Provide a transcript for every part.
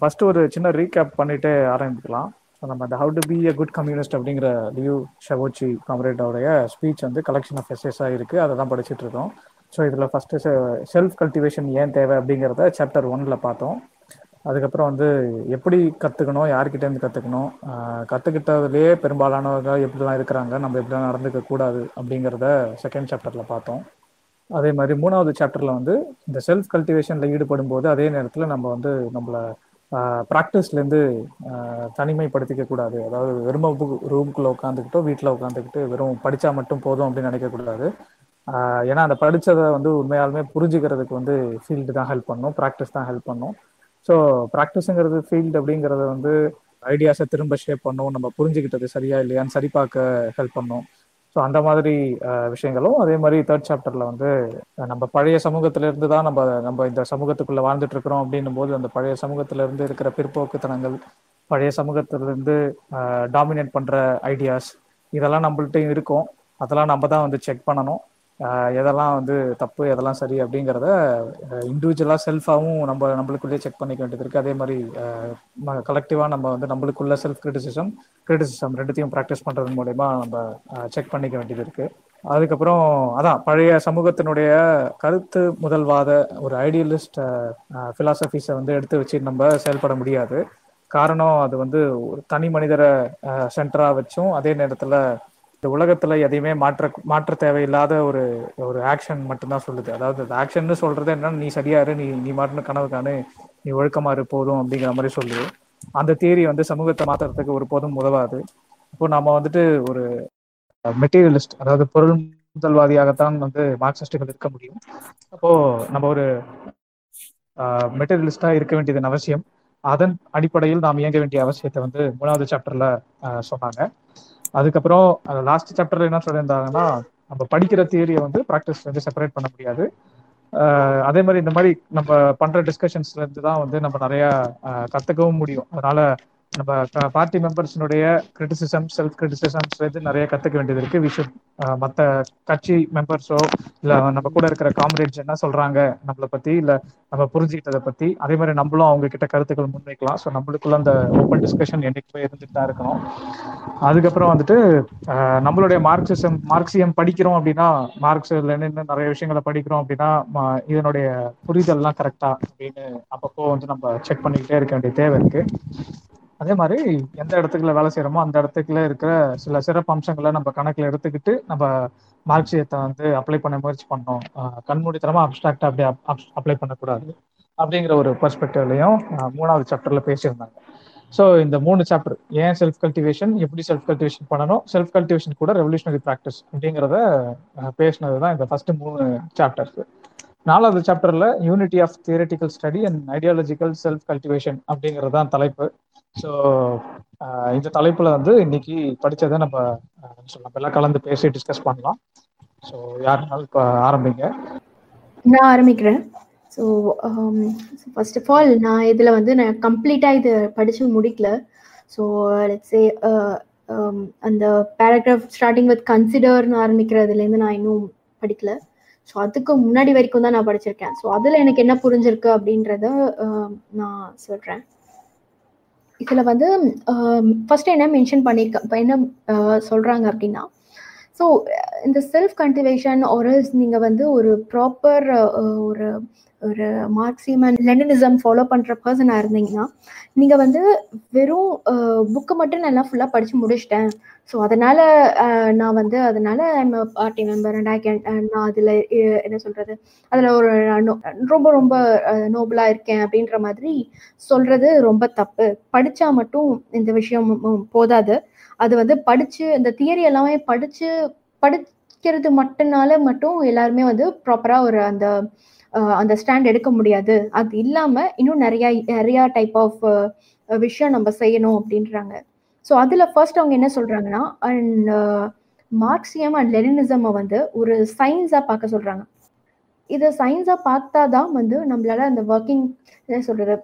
First ஒரு சின்ன recap பண்ணிட்டு ஆரம்பிக்கலாம். நம்ம இந்த how to be a good communist அப்படிங்கிற லியூ ஷவோச்சி காம்ரேட்டோடைய ஸ்பீச் வந்து கலெக்ஷன் ஆஃப் எஸ்எஸ்ஸாக இருக்குது அதை தான் படிச்சுட்டு இருக்கோம். ஸோ இதில் ஃபஸ்ட்டு செல்ஃப் கல்டிவேஷன் ஏன் தேவை அப்படிங்கிறத சாப்டர் ஒன்ல பார்த்தோம். அதுக்கப்புறம் வந்து எப்படி கற்றுக்கணும் யார்கிட்டேருந்து கற்றுக்கணும் கற்றுக்கிட்டதுலேயே பெரும்பாலானவங்க எப்படிலாம் இருக்கிறாங்க நம்ம எப்படிலாம் நடந்துக்க கூடாது அப்படிங்கிறத செகண்ட் சாப்டரில் பார்த்தோம். அதே மாதிரி மூணாவது சாப்டரில் வந்து இந்த செல்ஃப் கல்டிவேஷனில் ஈடுபடும் போது அதே நேரத்தில் நம்ம வந்து நம்மளை ப்ராக்டிஸ்லேருந்து தனிமைப்படுத்திக்க கூடாது. அதாவது வெறும் ரூம்குள்ளே உட்காந்துக்கிட்டோ வீட்டில் உட்காந்துக்கிட்டு வெறும் படித்தா மட்டும் போதும் அப்படின்னு நினைக்கக்கூடாது ஏன்னா அந்த படித்ததை வந்து உண்மையாலுமே புரிஞ்சுக்கிறதுக்கு வந்து ஃபீல்டு தான் ஹெல்ப் பண்ணும். ப்ராக்டிஸ் தான் ஹெல்ப் பண்ணும். ஸோ ப்ராக்டிஸுங்கிறது ஃபீல்டு அப்படிங்கிறத வந்து ஐடியாஸை திரும்ப ஷேப் பண்ணும். நம்ம புரிஞ்சுக்கிட்டது சரியா இல்லையான்னு சரி பார்க்க ஹெல்ப் பண்ணும். ஸோ அந்த மாதிரி விஷயங்களும் அதே மாதிரி தேர்ட் சாப்டர்ல வந்து நம்ம பழைய சமூகத்திலிருந்து தான் நம்ம நம்ம இந்த சமூகத்துக்குள்ள வாழ்ந்துட்டு இருக்கிறோம் அப்படின்னும் போது அந்த பழைய சமூகத்திலிருந்து இருக்கிற பிற்போக்குத்தனங்கள் பழைய சமூகத்திலிருந்து டாமினேட் பண்ற ஐடியாஸ் இதெல்லாம் நம்மள்ட்டையும் இருக்கும். அதெல்லாம் நம்ம தான் வந்து செக் பண்ணணும். எதெல்லாம் வந்து தப்பு எதெல்லாம் சரி அப்படிங்கிறத இண்டிவிஜுவலாக செல்ஃபாகவும் நம்ம நம்மளுக்குள்ளேயே செக் பண்ணிக்க வேண்டியது இருக்குது அதே மாதிரி கலெக்டிவாக நம்ம வந்து நம்மளுக்குள்ள செல்ஃப் கிரிட்டிசிசம் கிரிட்டிசிசம் ரெண்டுத்தையும் ப்ராக்டிஸ் பண்ணுறது மூலயமா நம்ம செக் பண்ணிக்க வேண்டியது இருக்குது அதுக்கப்புறம் அதான் பழைய சமூகத்தினுடைய கருத்து முதல்வாத ஒரு ஐடியலிஸ்ட் ஃபிலாசபிஸை வந்து எடுத்து வச்சு நம்ம செயல்பட முடியாது. காரணம் அது வந்து ஒரு தனி மனிதரை சென்டராக வச்சும் அதே நேரத்தில் இந்த உலகத்துல எதையுமே மாற்ற மாற்ற தேவையில்லாத ஒரு ஒரு ஆக்ஷன் மட்டும்தான் சொல்லுது. அதாவது அந்த ஆக்ஷன் சொல்றது என்னன்னா நீ சரியாரு நீ நீ மாட்டின கனவு காணு நீ ஒழுக்கமா இரு போதும் அப்படிங்கிற மாதிரி சொல்லுது அந்த தியரி வந்து சமூகத்தை மாத்துறதுக்கு ஒரு போதும் உதவாது. இப்போ நாம வந்துட்டு ஒரு மெட்டீரியலிஸ்ட் அதாவது பொருள் முதல்வாதியாகத்தான் வந்து மார்க்சிஸ்டுகள் இருக்க முடியும். அப்போ நம்ம ஒரு மெட்டீரியலிஸ்டா இருக்க வேண்டியதன் அவசியம். அதன் அடிப்படையில் நாம் இயங்க வேண்டிய அவசியத்தை வந்து மூணாவது சாப்டர்ல சொன்னாங்க. அதுக்கப்புறம் லாஸ்ட் சாப்டர்ல என்ன சொல்லியிருந்தாங்கன்னா நம்ம படிக்கிற தியரியை வந்து ப்ராக்டிஸ் வந்து செப்பரேட் பண்ண முடியாது. அதே மாதிரி இந்த மாதிரி நம்ம பண்ற டிஸ்கஷன்ஸ்ல இருந்து தான் வந்து நம்ம நிறைய கத்துக்கவும் முடியும். அதனால நம்ம பார்ட்டி மெம்பர்ஸினுடைய கிரிட்டிசிசம் செல்ஃப் கிரிட்டிசிசம்ஸ் வந்து நிறைய கத்துக்க வேண்டியது இருக்கு. விஷயம் மற்ற கட்சி மெம்பர்ஸோ இல்ல நம்ம கூட இருக்கிற காம்ரேட்ஸ் என்ன சொல்றாங்க நம்மளை பத்தி இல்ல நம்ம புரிஞ்சுக்கிட்டதை பத்தி அதே மாதிரி நம்மளும் அவங்க கிட்ட கருத்துக்கள் முன்வைக்கலாம். ஸோ நம்மளுக்குள்ள அந்த ஓப்பன் டிஸ்கஷன் என்னைக்குமே இருந்துட்டு தான் இருக்கணும். அதுக்கப்புறம் வந்துட்டு நம்மளுடைய மார்க்சிசம் மார்க்சியம் படிக்கிறோம் அப்படின்னா மார்க்ஸ் லெனின் நிறைய விஷயங்களை படிக்கிறோம் அப்படின்னா இதனுடைய புரிதல்லாம் கரெக்டா அப்படின்னு அப்பப்போ வந்து நம்ம செக் பண்ணிக்கிட்டே இருக்க வேண்டிய தேவை இருக்கு. அதே மாதிரி எந்த இடத்துக்குள்ள வேலை செய்யறோமோ அந்த இடத்துக்குள்ள இருக்கிற சில சிறப்பு அம்சங்களை நம்ம கணக்குல எடுத்துக்கிட்டு நம்ம மார்க்சியத்தை வந்து அப்ளை பண்ண முயற்சி பண்ணோம். கண்மூடித்தனமா அப்டிராக்டா அப்படி அப்ளை பண்ணக்கூடாது அப்படிங்கிற ஒரு பெர்ஸ்பெக்டிவ்லையும் மூணாவது சாப்டர்ல பேசியிருந்தாங்க. ஸோ இந்த மூணு சாப்டர் ஏன் செல்ஃப் கல்டிவேஷன் எப்படி செல்ஃப் கல்டிவேஷன் பண்ணணும்? செல்ஃப் கல்டிவேஷன் கூட ரெவல்யூஷனரி ப்ராக்டிஸ் அப்படிங்கிறத பேசினது தான் இந்த ஃபர்ஸ்ட் மூணு சாப்டர்ஸ் நாலாவது சாப்டர்ல unity of theoretical study and ideological self cultivation அப்படிங்கிறது தான் தலைப்பு. ஸோ இந்த தலைப்புல வந்து இன்னைக்கு படித்ததை நம்ம சொல்லலாம் எல்லாம் கலந்து பேசி டிஸ்கஸ் பண்ணலாம். ஸோ யாருனாலும் இப்போ ஆரம்பிங்க. நான் ஆரம்பிக்கிறேன். ஸோ ஃபர்ஸ்ட் ஆஃப் ஆல் நான் இதில் வந்து நான் கம்ப்ளீட்டாக இது படித்து முடிக்கல. ஸோ லெட்ஸே um, அந்த பேராகிராஃப் ஸ்டார்டிங் வித் கன்சிடர்னு ஆரம்பிக்கிறதுலேருந்து நான் இன்னும் படிக்கல. ஸோ அதுக்கு முன்னாடி வரைக்கும் தான் நான் படிச்சிருக்கேன். ஸோ அதில் எனக்கு என்ன புரிஞ்சிருக்கு அப்படின்றத நான் சொல்கிறேன் இதில் வந்து ஃபர்ஸ்ட் என்ன மென்ஷன் பண்ணியிருக்க இப்போ என்ன சொல்கிறாங்க அப்படின்னா ஸோ இந்த செல்ஃப் கல்டிவேஷன் ஒரல்ஸ் நீங்கள் வந்து ஒரு ப்ராப்பர் ஒரு ஒரு மார்க்சியம் அண்ட் லெனினிசம் ஃபாலோ பண்ணுற பர்சனாக இருந்தீங்கன்னா நீங்கள் வந்து வெறும் புக்கு மட்டும் நல்லா ஃபுல்லாக படித்து முடிச்சிட்டேன். ஸோ அதனால் நான் வந்து அதனால் I'm party member and I can நான் அதில் என்ன சொல்கிறது அதில் ஒரு ரொம்ப ரொம்ப நோபலாக இருக்கேன் அப்படின்ற மாதிரி சொல்கிறது ரொம்ப தப்பு. படித்தா மட்டும் இந்த விஷயம் போதாது. அது வந்து படித்து இந்த தியரி எல்லாமே படித்து படிக்கிறது மட்டும்னால மட்டும் எல்லாருமே வந்து ப்ராப்பராக ஒரு அந்த அந்த ஸ்டாண்ட் எடுக்க முடியாது. அது இல்லாமல் இன்னும் நிறையா நிறையா டைப் ஆஃப் விஷயம் நம்ம செய்யணும் அப்படின்றாங்க. ஸோ அதில் ஃபர்ஸ்ட் அவங்க என்ன சொல்கிறாங்கன்னா அண்ட் மார்க்சியம் அண்ட் லெனினிசமை வந்து ஒரு சயின்ஸாக பார்க்க சொல்கிறாங்க இதை சயின்ஸாக பார்த்தா தான் வந்து நம்மளால அந்த ஒர்க்கிங் என்ன சொல்கிறது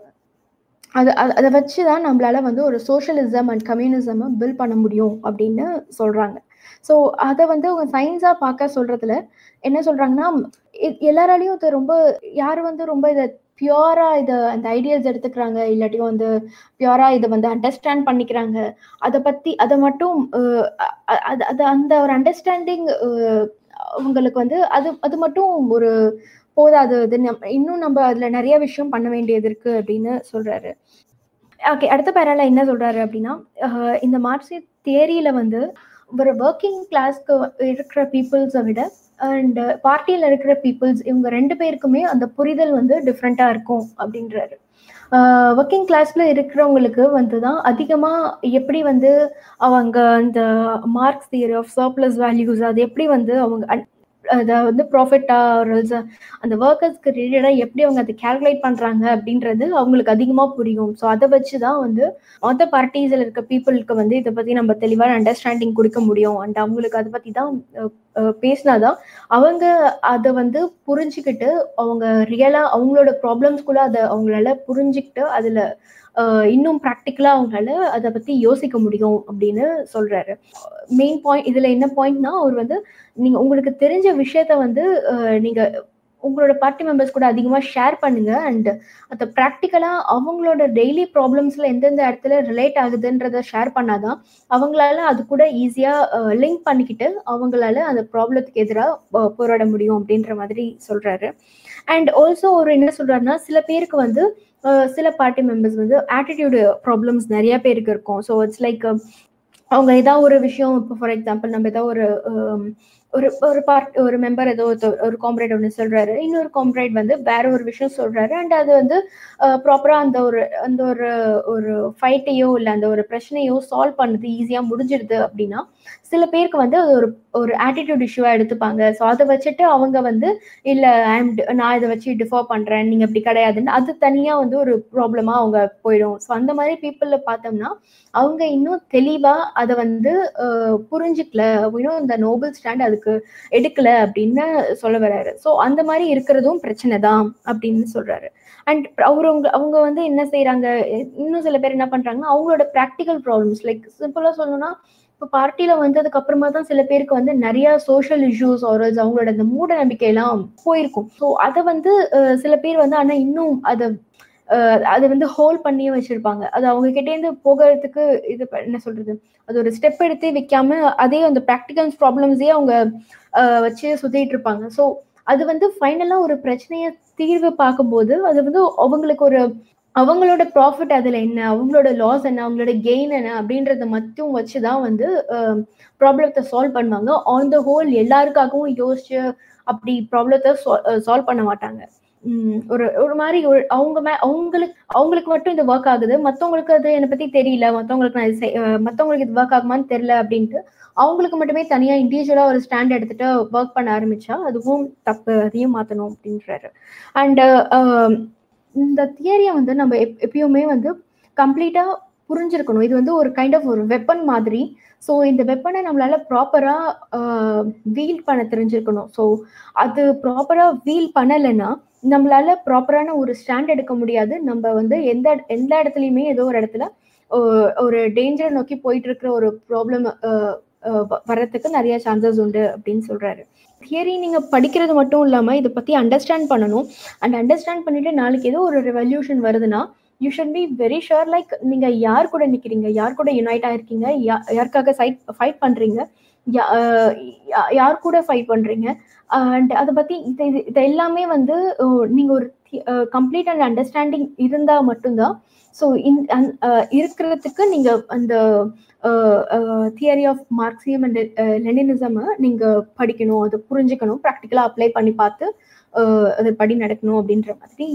அது அதை வச்சு தான் நம்மளால வந்து ஒரு சோஷியலிசம் அண்ட் கம்யூனிசமை பில் பண்ண முடியும் அப்படின்னு சொல்கிறாங்க ஸோ அதை வந்து அவங்க சயின்ஸாக பார்க்க சொல்றதுல என்ன சொல்றாங்கன்னா எல்லாராலையும் இது ரொம்ப யார் வந்து ரொம்ப இதை பியூரா இதை அந்த ஐடியாஸ் எடுத்துக்கிறாங்க இல்லாட்டியும் வந்து பியூரா இதை வந்து அண்டர்ஸ்டாண்ட் பண்ணிக்கிறாங்க. அதை பத்தி அதை மட்டும் அது அந்த ஒரு அண்டர்ஸ்டாண்டிங் உங்களுக்கு வந்து அது அது மட்டும் ஒரு போதாது அது இன்னும் நம்ம அதில் நிறைய விஷயம் பண்ண வேண்டியது இருக்குது அப்படின்னு சொல்கிறாரு ஓகே அடுத்த பேரால என்ன சொல்கிறாரு அப்படின்னா இந்த மார்க்சிய தேரியில் வந்து ஒரு ஒர்க்கிங் கிளாஸ்க்கு இருக்கிற பீப்புள்ஸை விட அண்ட் பார்ட்டியில் இருக்கிற பீப்புள்ஸ் இவங்க ரெண்டு பேருக்குமே அந்த புரிதல் வந்து டிஃப்ரெண்ட்டாக இருக்கும் அப்படின்றாரு. ஒர்க்கிங் கிளாஸில் இருக்கிறவங்களுக்கு வந்து தான் அதிகமாக எப்படி வந்து அவங்க அந்த Marx theory of surplus values அது எப்படி வந்து அவங்க அதை வந்து ப்ராஃபிட்டா அந்த ஒர்க்கர்ஸ்க்கு ரிலேட்டடாக எப்படி அவங்க அதை கேல்குலேட் பண்ணுறாங்க அப்படின்றது அவங்களுக்கு அதிகமாக புரியும். ஸோ அதை வச்சு தான் வந்து மொத்த பார்ட்டிஸில் இருக்க பீப்புளுக்கு வந்து இதை பற்றி நம்ம தெளிவான அண்டர்ஸ்டாண்டிங் கொடுக்க முடியும். அண்ட் அவங்களுக்கு அதை பற்றி தான் பேசினாதான் அவங்க அதை வந்து புரிஞ்சுக்கிட்டு அவங்க ரியலாக அவங்களோட ப்ராப்ளம்ஸ்குள்ளே அதை அவங்களால புரிஞ்சுக்கிட்டு அதில் இன்னும் ப்ராக்டிக்கலாக அவங்களால அதை பற்றி யோசிக்க முடியும் அப்படின்னு சொல்கிறாரு மெயின் பாயிண்ட் இதில் என்ன பாயிண்ட்னா அவர் வந்து நீங்கள் உங்களுக்கு தெரிஞ்ச விஷயத்த வந்து நீங்கள் உங்களோட பார்ட்டி மெம்பர்ஸ் கூட அதிகமாக ஷேர் பண்ணுங்க அண்ட் அதை ப்ராக்டிக்கலாக அவங்களோட டெய்லி ப்ராப்ளம்ஸில் எந்தெந்த இடத்துல ரிலேட் ஆகுதுன்றத ஷேர் பண்ணாதான் அவங்களால அது கூட ஈஸியாக லிங்க் பண்ணிக்கிட்டு அவங்களால அந்த ப்ராப்ளத்துக்கு எதிராக போராட முடியும் அப்படின்ற மாதிரி சொல்கிறாரு அண்ட் ஆல்சோ ஒரு என்ன சொல்கிறாருன்னா சில பேருக்கு வந்து சில பார்ட்டி மெம்பர்ஸ் வந்து ஆட்டிடியூடு ப்ராப்ளம்ஸ் நிறைய பேருக்கு இருக்கும். ஸோ இட்ஸ் லைக் அவங்க ஏதாவது ஒரு விஷயம் இப்போ ஃபார் எக்ஸாம்பிள் நம்ம ஏதாவது ஒரு ஒரு ஒரு பார்ட் ஒரு மெம்பர் ஏதோ ஒரு காம்ரேட் ஒன்று சொல்றாரு. இன்னொரு காம்ரேட் வந்து வேற ஒரு விஷயம் சொல்றாரு. அண்ட் அது வந்து ப்ராப்பரா அந்த ஒரு அந்த ஒரு ஒரு ஃபைட்டையோ இல்லை அந்த ஒரு பிரச்சனையோ சால்வ் பண்ணது ஈஸியா முடிஞ்சிடுது அப்படின்னா சில பேருக்கு வந்து அது ஒரு ஒரு ஆட்டிடியூட் இஷ்யூவா எடுத்துப்பாங்க. ஸோ அதை வச்சுட்டு அவங்க வந்து இல்லை ஐம் நான் இதை வச்சு டிஃபர் பண்றேன். நீங்க அப்படி கிடையாதுன்னு. அது தனியா வந்து ஒரு ப்ராப்ளமா அவங்க போயிடும். ஸோ அந்த மாதிரி பீப்புளில் பார்த்தோம்னா அவங்க இன்னும் தெளிவா அதை வந்து புரிஞ்சுக்கல. இன்னும் இந்த நோபல் ஸ்டாண்ட் அதுக்கு எடுக்கல அப்படின்னு சொல்ல வர்றாரு ஸோ அந்த மாதிரி இருக்கிறதும் பிரச்சனை தான் அப்படின்னு சொல்றாரு. அண்ட் அவர் அவங்க அவங்க வந்து என்ன செய்யறாங்க இன்னும் சில பேர் என்ன பண்றாங்கன்னா அவங்களோட ப்ராக்டிக்கல் ப்ராப்ளம்ஸ் லைக் சிம்பிளா சொல்லணும்னா இப்போ பார்ட்டியில வந்ததுக்கு அப்புறமா தான் சில பேருக்கு வந்து நிறைய சோஷியல் இஷ்யூஸ் ஆரல்ஸ் அவங்களோட அந்த மூட நம்பிக்கை எல்லாம் போயிருக்கும். ஸோ அதை வந்து சில பேர் வந்து ஆனா இன்னும் அதை அதை வந்து ஹோல்ட் பண்ணியே வச்சிருப்பாங்க. அது அவங்க கிட்டேருந்து போகிறதுக்கு இது என்ன சொல்றது? அது ஒரு ஸ்டெப் எடுத்து வைக்காம அதே அந்த ப்ராக்டிகல்ஸ் ப்ராப்ளம்ஸே அவங்க வச்சு சுத்திட்டு இருப்பாங்க. ஸோ அது வந்து ஃபைனலாக ஒரு பிரச்சனையை தீர்வு பார்க்கும்போது அது வந்து அவங்களுக்கு ஒரு அவங்களோட ப்ராஃபிட் அதில் என்ன அவங்களோட லாஸ் என்ன அவங்களோட கெயின் என்ன அப்படின்றத மட்டும் வச்சுதான் வந்து ப்ராப்ளத்தை சால்வ் பண்ணுவாங்க. ஆன் த ஹோல் எல்லாருக்காகவும் யோசிச்சு அப்படி ப்ராப்ளத்தை சால்வ் பண்ண மாட்டாங்க. ஒரு ஒரு மாதிரி ஒரு அவங்க மே அவங்களுக்கு அவங்களுக்கு மட்டும் இது ஒர்க் ஆகுது. மற்றவங்களுக்கு அது என்னை பத்தி தெரியல. மற்றவங்களுக்கு நான் இது மற்றவங்களுக்கு இது ஒர்க் ஆகுமான்னு தெரியல அப்படின்ட்டு அவங்களுக்கு மட்டுமே தனியாக இண்டிவிஜுவலாக ஒரு ஸ்டாண்ட் எடுத்துட்டு ஒர்க் பண்ண ஆரம்பிச்சா அதுவும் தப்பு. அதையும் மாற்றணும் அப்படின்றாரு. அண்ட் இந்த தியரியை வந்து நம்ம எப் எப்பயுமே வந்து கம்ப்ளீட்டாக புரிஞ்சிருக்கணும். இது வந்து ஒரு கைண்ட் ஆஃப் ஒரு வெப்பன் மாதிரி. ஸோ இந்த வெப்பனை நம்மளால ப்ராப்பரா வீல் பண்ண தெரிஞ்சிருக்கணும். ஸோ அது ப்ராப்பரா வீல் பண்ணலைன்னா நம்மளால ப்ராப்பரான ஒரு ஸ்டாண்ட் எடுக்க முடியாது. நம்ம வந்து எந்த எந்த இடத்துலையுமே ஏதோ ஒரு இடத்துல ஒரு டேஞ்சரை நோக்கி போயிட்டு இருக்கிற ஒரு ப்ராப்ளம் வர்றதுக்கு நிறைய சான்சஸ் உண்டு அப்படின்னு சொல்றாரு. தியரி நீங்க படிக்கிறது மட்டும் இல்லாம இதை பத்தி அண்டர்ஸ்டாண்ட் பண்ணணும். அண்ட் அண்டர்ஸ்டாண்ட் பண்ணிட்டு நாளைக்கு ஏதோ ஒரு ரெவல்யூஷன் வருதுன்னா you should be very sure like நீங்க யார் கூட நிக்கிறீங்க? யார் கூட யுனைட் ஆயிருக்கீங்க? யாருக்காக சைட் ஃபைட் பண்றீங்க? யார் கூட ஃபைட் பண்றீங்க? அண்ட் அதை பத்தி இது இது எல்லாமே வந்து நீங்க ஒரு கம்ப்ளீட் அண்ட் அண்டர்ஸ்டாண்டிங் இருந்தா மட்டும்தான். ஸோ இன் இருக்கிறதுக்கு நீங்க அந்த தியரி ஆஃப் மார்க்சியம் அண்ட் லெனினிசம் நீங்க படிக்கணும் அதை புரிஞ்சுக்கணும் ப்ராக்டிக்கலா அப்ளை பண்ணி பார்த்து அது படி நடக்கணும் அப்படின்ற மாதிரி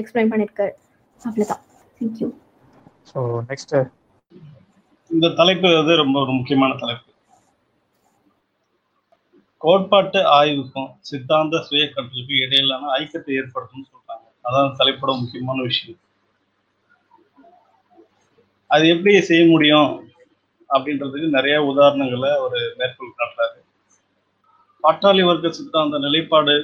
எக்ஸ்பிளைன் பண்ணிருக்காரு அவ்வளவுதான். தேங்க்யூ ஸோ நெக்ஸ்ட் இந்த தலைப்பு வந்து ரொம்ப ஒரு முக்கியமான தலைப்பு. கோட்பாட்டு ஆய்வுக்கும் சித்தாந்த சுய கற்றலுக்கும் இடையிலான ஐக்கியத்தை ஏற்படுத்தும்னு சொல்றாங்க. அதான் தலைப்பட முக்கியமான விஷயம். அது எப்படி செய்ய முடியும் அப்படின்றதுக்கு நிறைய உதாரணங்களை ஒரு மேற்கோள் காட்டுறாரு. பாட்டாளி வர்க்க சித்தாந்த நிலைப்பாடு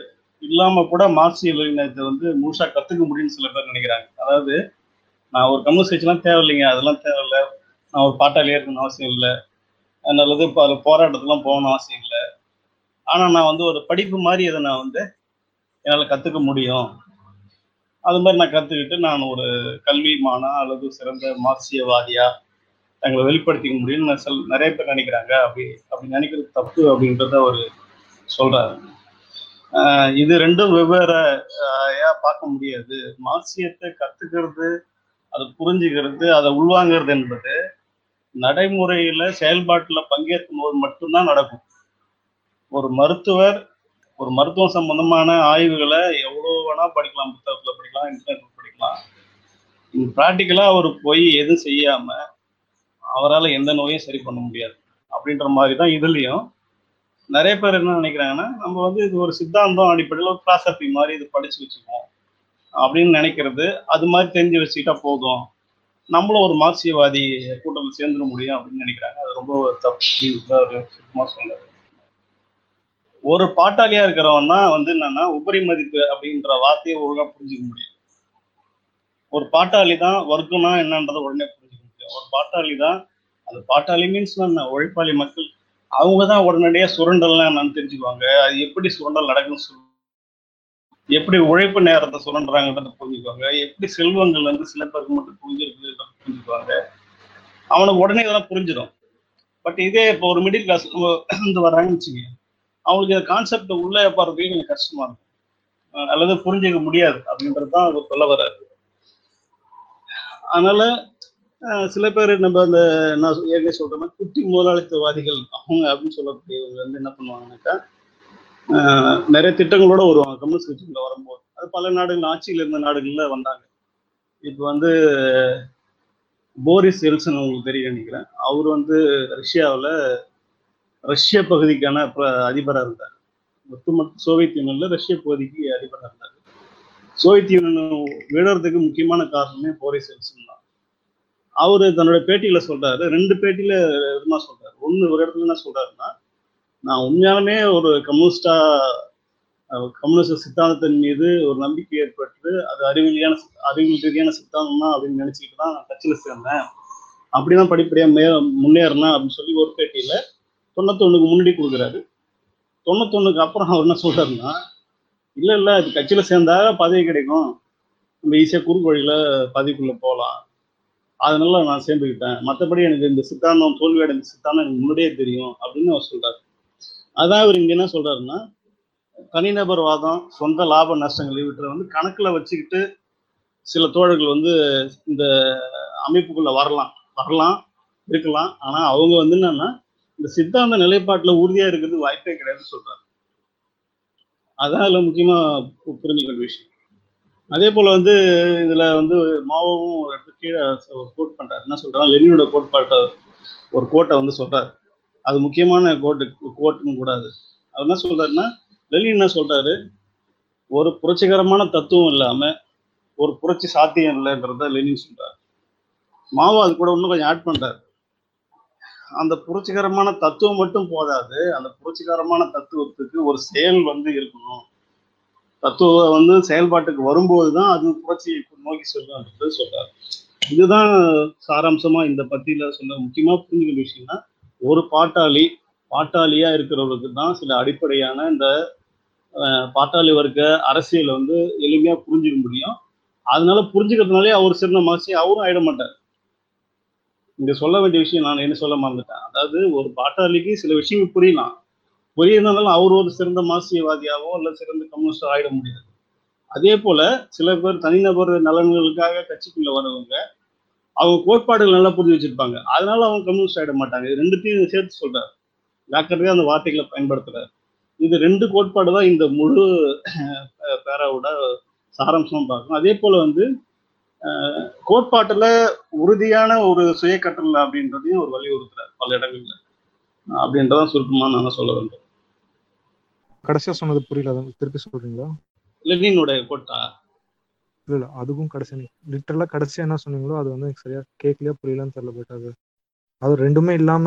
இல்லாம கூட மார்க்சிய இளைஞத்தை வந்து முழுசா கத்துக்க முடியும்னு சில பேர் நினைக்கிறாங்க. அதாவது நான் ஒரு கம்யூனிஸ்ட் கட்சிலாம் தேவையில்லைங்க அதெல்லாம் தேவையில்லை. நான் ஒரு பாட்டாளியா இருக்கணும்னு அவசியம் இல்லை. நல்லது இப்போ அதில் போராட்டத்துலாம் போகணும்னு அவசியம் இல்லை. ஆனால் நான் வந்து ஒரு படிப்பு மாதிரி அதை நான் வந்து என்னால் கற்றுக்க முடியும். அது மாதிரி நான் கற்றுக்கிட்டு நான் ஒரு கல்விமானா அல்லது சிறந்த மார்க்சியவாதியா தங்களை வெளிப்படுத்திக்க முடியும்னு நான் சொல் நிறைய பேர் நினைக்கிறாங்க. அப்படி அப்படி நினைக்கிறது தப்பு அப்படின்றத அவர் சொல்றாரு. இது ரெண்டும் வெவ்வேறு பார்க்க முடியாது. மார்க்சியத்தை கத்துக்கிறது அதை புரிஞ்சுக்கிறது அதை உள்வாங்கிறது என்பது நடைமுறையில செயல்பாட்டுல பங்கேற்கும் போது மட்டும்தான் நடக்கும். ஒரு மருத்துவர் ஒரு மருத்துவம் சம்பந்தமான ஆய்வுகளை எவ்வளோ வேணா படிக்கலாம் புத்தகத்தில் படிக்கலாம் இன்டர்நெட்ல படிக்கலாம். ப்ராக்டிக்கலாக அவர் போய் எதுவும் செய்யாம அவரால் எந்த நோயும் சரி பண்ண முடியாது. அப்படின்ற மாதிரி தான் இதுலேயும். நிறைய பேர் என்ன நினைக்கிறாங்கன்னா நம்ம வந்து இது ஒரு சித்தாந்தம் அடிப்படையில் ஒரு ஃபிலாசபி மாதிரி இது படித்து வச்சுக்குவோம். அப்படின்னு நினைக்கிறது அது மாதிரி தெரிஞ்சு வச்சுக்கிட்டா போதும். நம்மளும் ஒரு மார்க்சியவாதி கூட்டத்தில் சேர்ந்துட முடியும் அப்படின்னு நினைக்கிறாங்க. அது ரொம்ப தப்பு. சுத்தமாக சொன்னது ஒரு பாட்டாளியா இருக்கிறவன் தான் வந்து என்னன்னா உபரி மதிப்பு அப்படின்ற வார்த்தையை ஒழுங்கா புரிஞ்சுக்க முடியும் ஒரு பாட்டாளி தான் வர்க்கம்னா என்னன்றதை உடனே புரிஞ்சுக்க முடியும் ஒரு பாட்டாளி தான் அந்த பாட்டாளி மீன்ஸ் என்ன? உழைப்பாளி மக்கள். அவங்க தான் உடனடியாக சுரண்டல்லாம் என்னன்னு தெரிஞ்சுக்குவாங்க. அது எப்படி சுரண்டல் நடக்குன்னு சொல்லு எப்படி உழைப்பு நேரத்தை சுரண்டுறாங்கன்றத புரிஞ்சுக்குவாங்க. எப்படி செல்வங்கள் வந்து சில பேருக்கு மட்டும் புரிஞ்சிருக்குன்றத புரிஞ்சுக்குவாங்க. அவனுக்கு உடனே இதெல்லாம் புரிஞ்சிடும். பட் இதே இப்போ ஒரு மிடில் கிளாஸ் வந்து வராங்கன்னு வச்சுக்கோங்க அவங்களுக்கு இந்த கான்செப்ட் உள்ள போறதுக்கு எங்களுக்கு கஷ்டமா இருக்கும். அல்லது புரிஞ்சுக்க முடியாது அப்படின்றது தான் அவர் சொல்ல வர்றாரு. அதனால சில பேர் நம்ம அந்த நான் ஏற்கனவே சொல்ற மாதிரி குட்டி முதலாளித்துவாதிகள் அவங்க அப்படின்னு சொல்லக்கூடியவங்க வந்து என்ன பண்ணுவாங்கன்னாக்கா நிறைய திட்டங்களோட வருவாங்க. கம்யூனிஸ்ட் கட்சிக்குள்ள வரும்போது. அது பல நாடுகள் ஆட்சியில் இருந்த நாடுகள்ல வந்தாங்க. இப்போ வந்து போரிஸ் எல்சன் உங்களுக்கு தெரியும் நினைக்கிறேன். அவர் வந்து ரஷ்யாவில் ரஷ்ய பகுதிக்கான அதிபராக இருந்தார். ஒட்டுமொத்த சோவியத் யூனியன்ல ரஷ்ய பகுதிக்கு அதிபராக இருந்தார். சோவியத் யூனியன் விழறதுக்கு முக்கியமான காரணமே போரிஸ் எல்சன் தான். அவரு தன்னோட பேட்டியில சொல்றாரு. ரெண்டு பேட்டியில விதமா சொல்றாரு? ஒண்ணு ஒரு இடத்துல என்ன சொல்றாருன்னா நான் உண்மையாலுமே ஒரு கம்யூனிஸ்டா கம்யூனிஸ்ட் சித்தாந்தத்தின் மீது ஒரு நம்பிக்கை ஏற்பட்டு அது அறிவியலியான அறிவியல் ரீதியான சித்தாந்தம் தான் அப்படின்னு நினைச்சுக்கிட்டு தான் நான் கட்சியில சேர்ந்தேன். அப்படிதான் படிப்படியா மே முன்னேறினேன் அப்படின்னு சொல்லி ஒரு பேட்டியில தொண்ணூத்தொன்னுக்கு முன்னாடி கொடுக்குறாரு. தொண்ணூத்தொன்னுக்கு அப்புறம் அவர் என்ன சொல்கிறாருன்னா இல்லை இல்லை இது கட்சியில் சேர்ந்தா பதவி கிடைக்கும். நம்ம ஈஸியாக குறுக்கு வழியில் பதவிக்குள்ளே போகலாம் அதனால நான் சேர்ந்துக்கிட்டேன். மற்றபடி எனக்கு இந்த சித்தாந்தம் தோல்வி அடைந்த சித்தாந்தம் எனக்கு முன்னாடியே தெரியும் அப்படின்னு அவர் சொல்கிறார் அதான் அவர் இங்கே என்ன சொல்கிறாருன்னா தனிநபர் வாதம் சொந்த லாப நஷ்டங்கள் இவற்றை வந்து கணக்கில் வச்சுக்கிட்டு சில தோழர்கள் வந்து இந்த அமைப்புக்குள்ளே வரலாம். வரலாம் இருக்கலாம். ஆனால் அவங்க வந்து என்னன்னா இந்த சித்தாந்த நிலைப்பாட்டுல உறுதியா இருக்கிறது வாய்ப்பே கிடையாதுன்னு சொல்றாரு. அதான் இதுல முக்கியமா புரிஞ்சுக்கிற விஷயம். அதே போல வந்து இதுல வந்து மாவோவும் ஒரு இடத்துக்கு கீழே ஒரு கோட் பண்றாரு. என்ன சொல்றாரு லெனினோட கோட்பாட்டை ஒரு கோட்டை வந்து சொல்றாரு. அது முக்கியமான கோட்டு கோட்டுன்னு கூடாது அவர் என்ன சொல்றாருன்னா லெனின் என்ன சொல்றாரு? ஒரு புரட்சிகரமான தத்துவம் இல்லாம ஒரு புரட்சி சாத்தியம் இல்லைன்றத லெனின் சொல்றாரு. மாவோ அது கூட இன்னும் கொஞ்சம் ஆட் பண்றாரு. அந்த புரட்சிகரமான தத்துவம் மட்டும் போதாது அந்த புரட்சிகரமான தத்துவத்துக்கு ஒரு செயல் வந்து இருக்கணும். தத்துவம் வந்து செயல்பாட்டுக்கு வரும்போது தான் அது புரட்சியை நோக்கி செல்லுன்றது சொல்றாரு. இதுதான் சாராம்சமா இந்த பத்தியில சொல்ல முக்கியமா புரிஞ்சுக்கிற விஷயம்னா ஒரு பாட்டாளி பாட்டாளியா இருக்கிறவருக்கு தான் சில அடிப்படையான இந்த பாட்டாளி வர்க்க அரசியலை வந்து எளிமையா புரிஞ்சுக்க முடியும். அதனால புரிஞ்சுக்கிறதுனாலே அவர் சிறந்த மாசி அவரும் ஆயிட மாட்டார். இங்கே சொல்ல வேண்டிய விஷயம் நான் என்ன சொல்ல மறந்துட்டேன். அதாவது ஒரு பாட்டாளிக்கு சில விஷயங்கள் புரியலாம். புரியிருந்தாலும் அவர் ஒரு சிறந்த மார்க்சியவாதியாவோ இல்லை சிறந்த கம்யூனிஸ்டோ ஆயிட முடியாது. அதே போல சில பேர் தனிநபர் நலன்களுக்காக கட்சிக்குள்ள வரவங்க அவங்க கோட்பாடுகள் நல்லா புரிஞ்சு வச்சிருப்பாங்க. அதனால அவங்க கம்யூனிஸ்ட் ஆயிட மாட்டாங்க. இது ரெண்டுத்தையும் சேர்த்து சொல்றாரு. ஜாக்கிரதையா அந்த வார்த்தைகளை பயன்படுத்துறாரு. இது ரெண்டு கோட்பாடு தான் இந்த முழு பேராவோட சாராம்சம் பார்க்கணும். அதே போல வந்து கோட்பாட்டுல உறுதியான ஒரு சுய கற்றல் அப்படின்றதையும் அவர் வலியுறுத்துறாரு பல இடங்கள்ல. அப்படின்றதான் சுருக்கமா நான் சொல்ல வேண்டும். கடைசியா சொன்னது புரியல திருப்பி சொல்றீங்களா? லெனினுடைய கோட்டா? இல்ல இல்ல அதுவும் கடைசி லிட்டரலா கடைசியா என்ன சொன்னீங்களோ அது வந்து எனக்கு சரியா கேட்கலையா புரியலன்னு தெரியல பட் அது அது ரெண்டுமே இல்லாம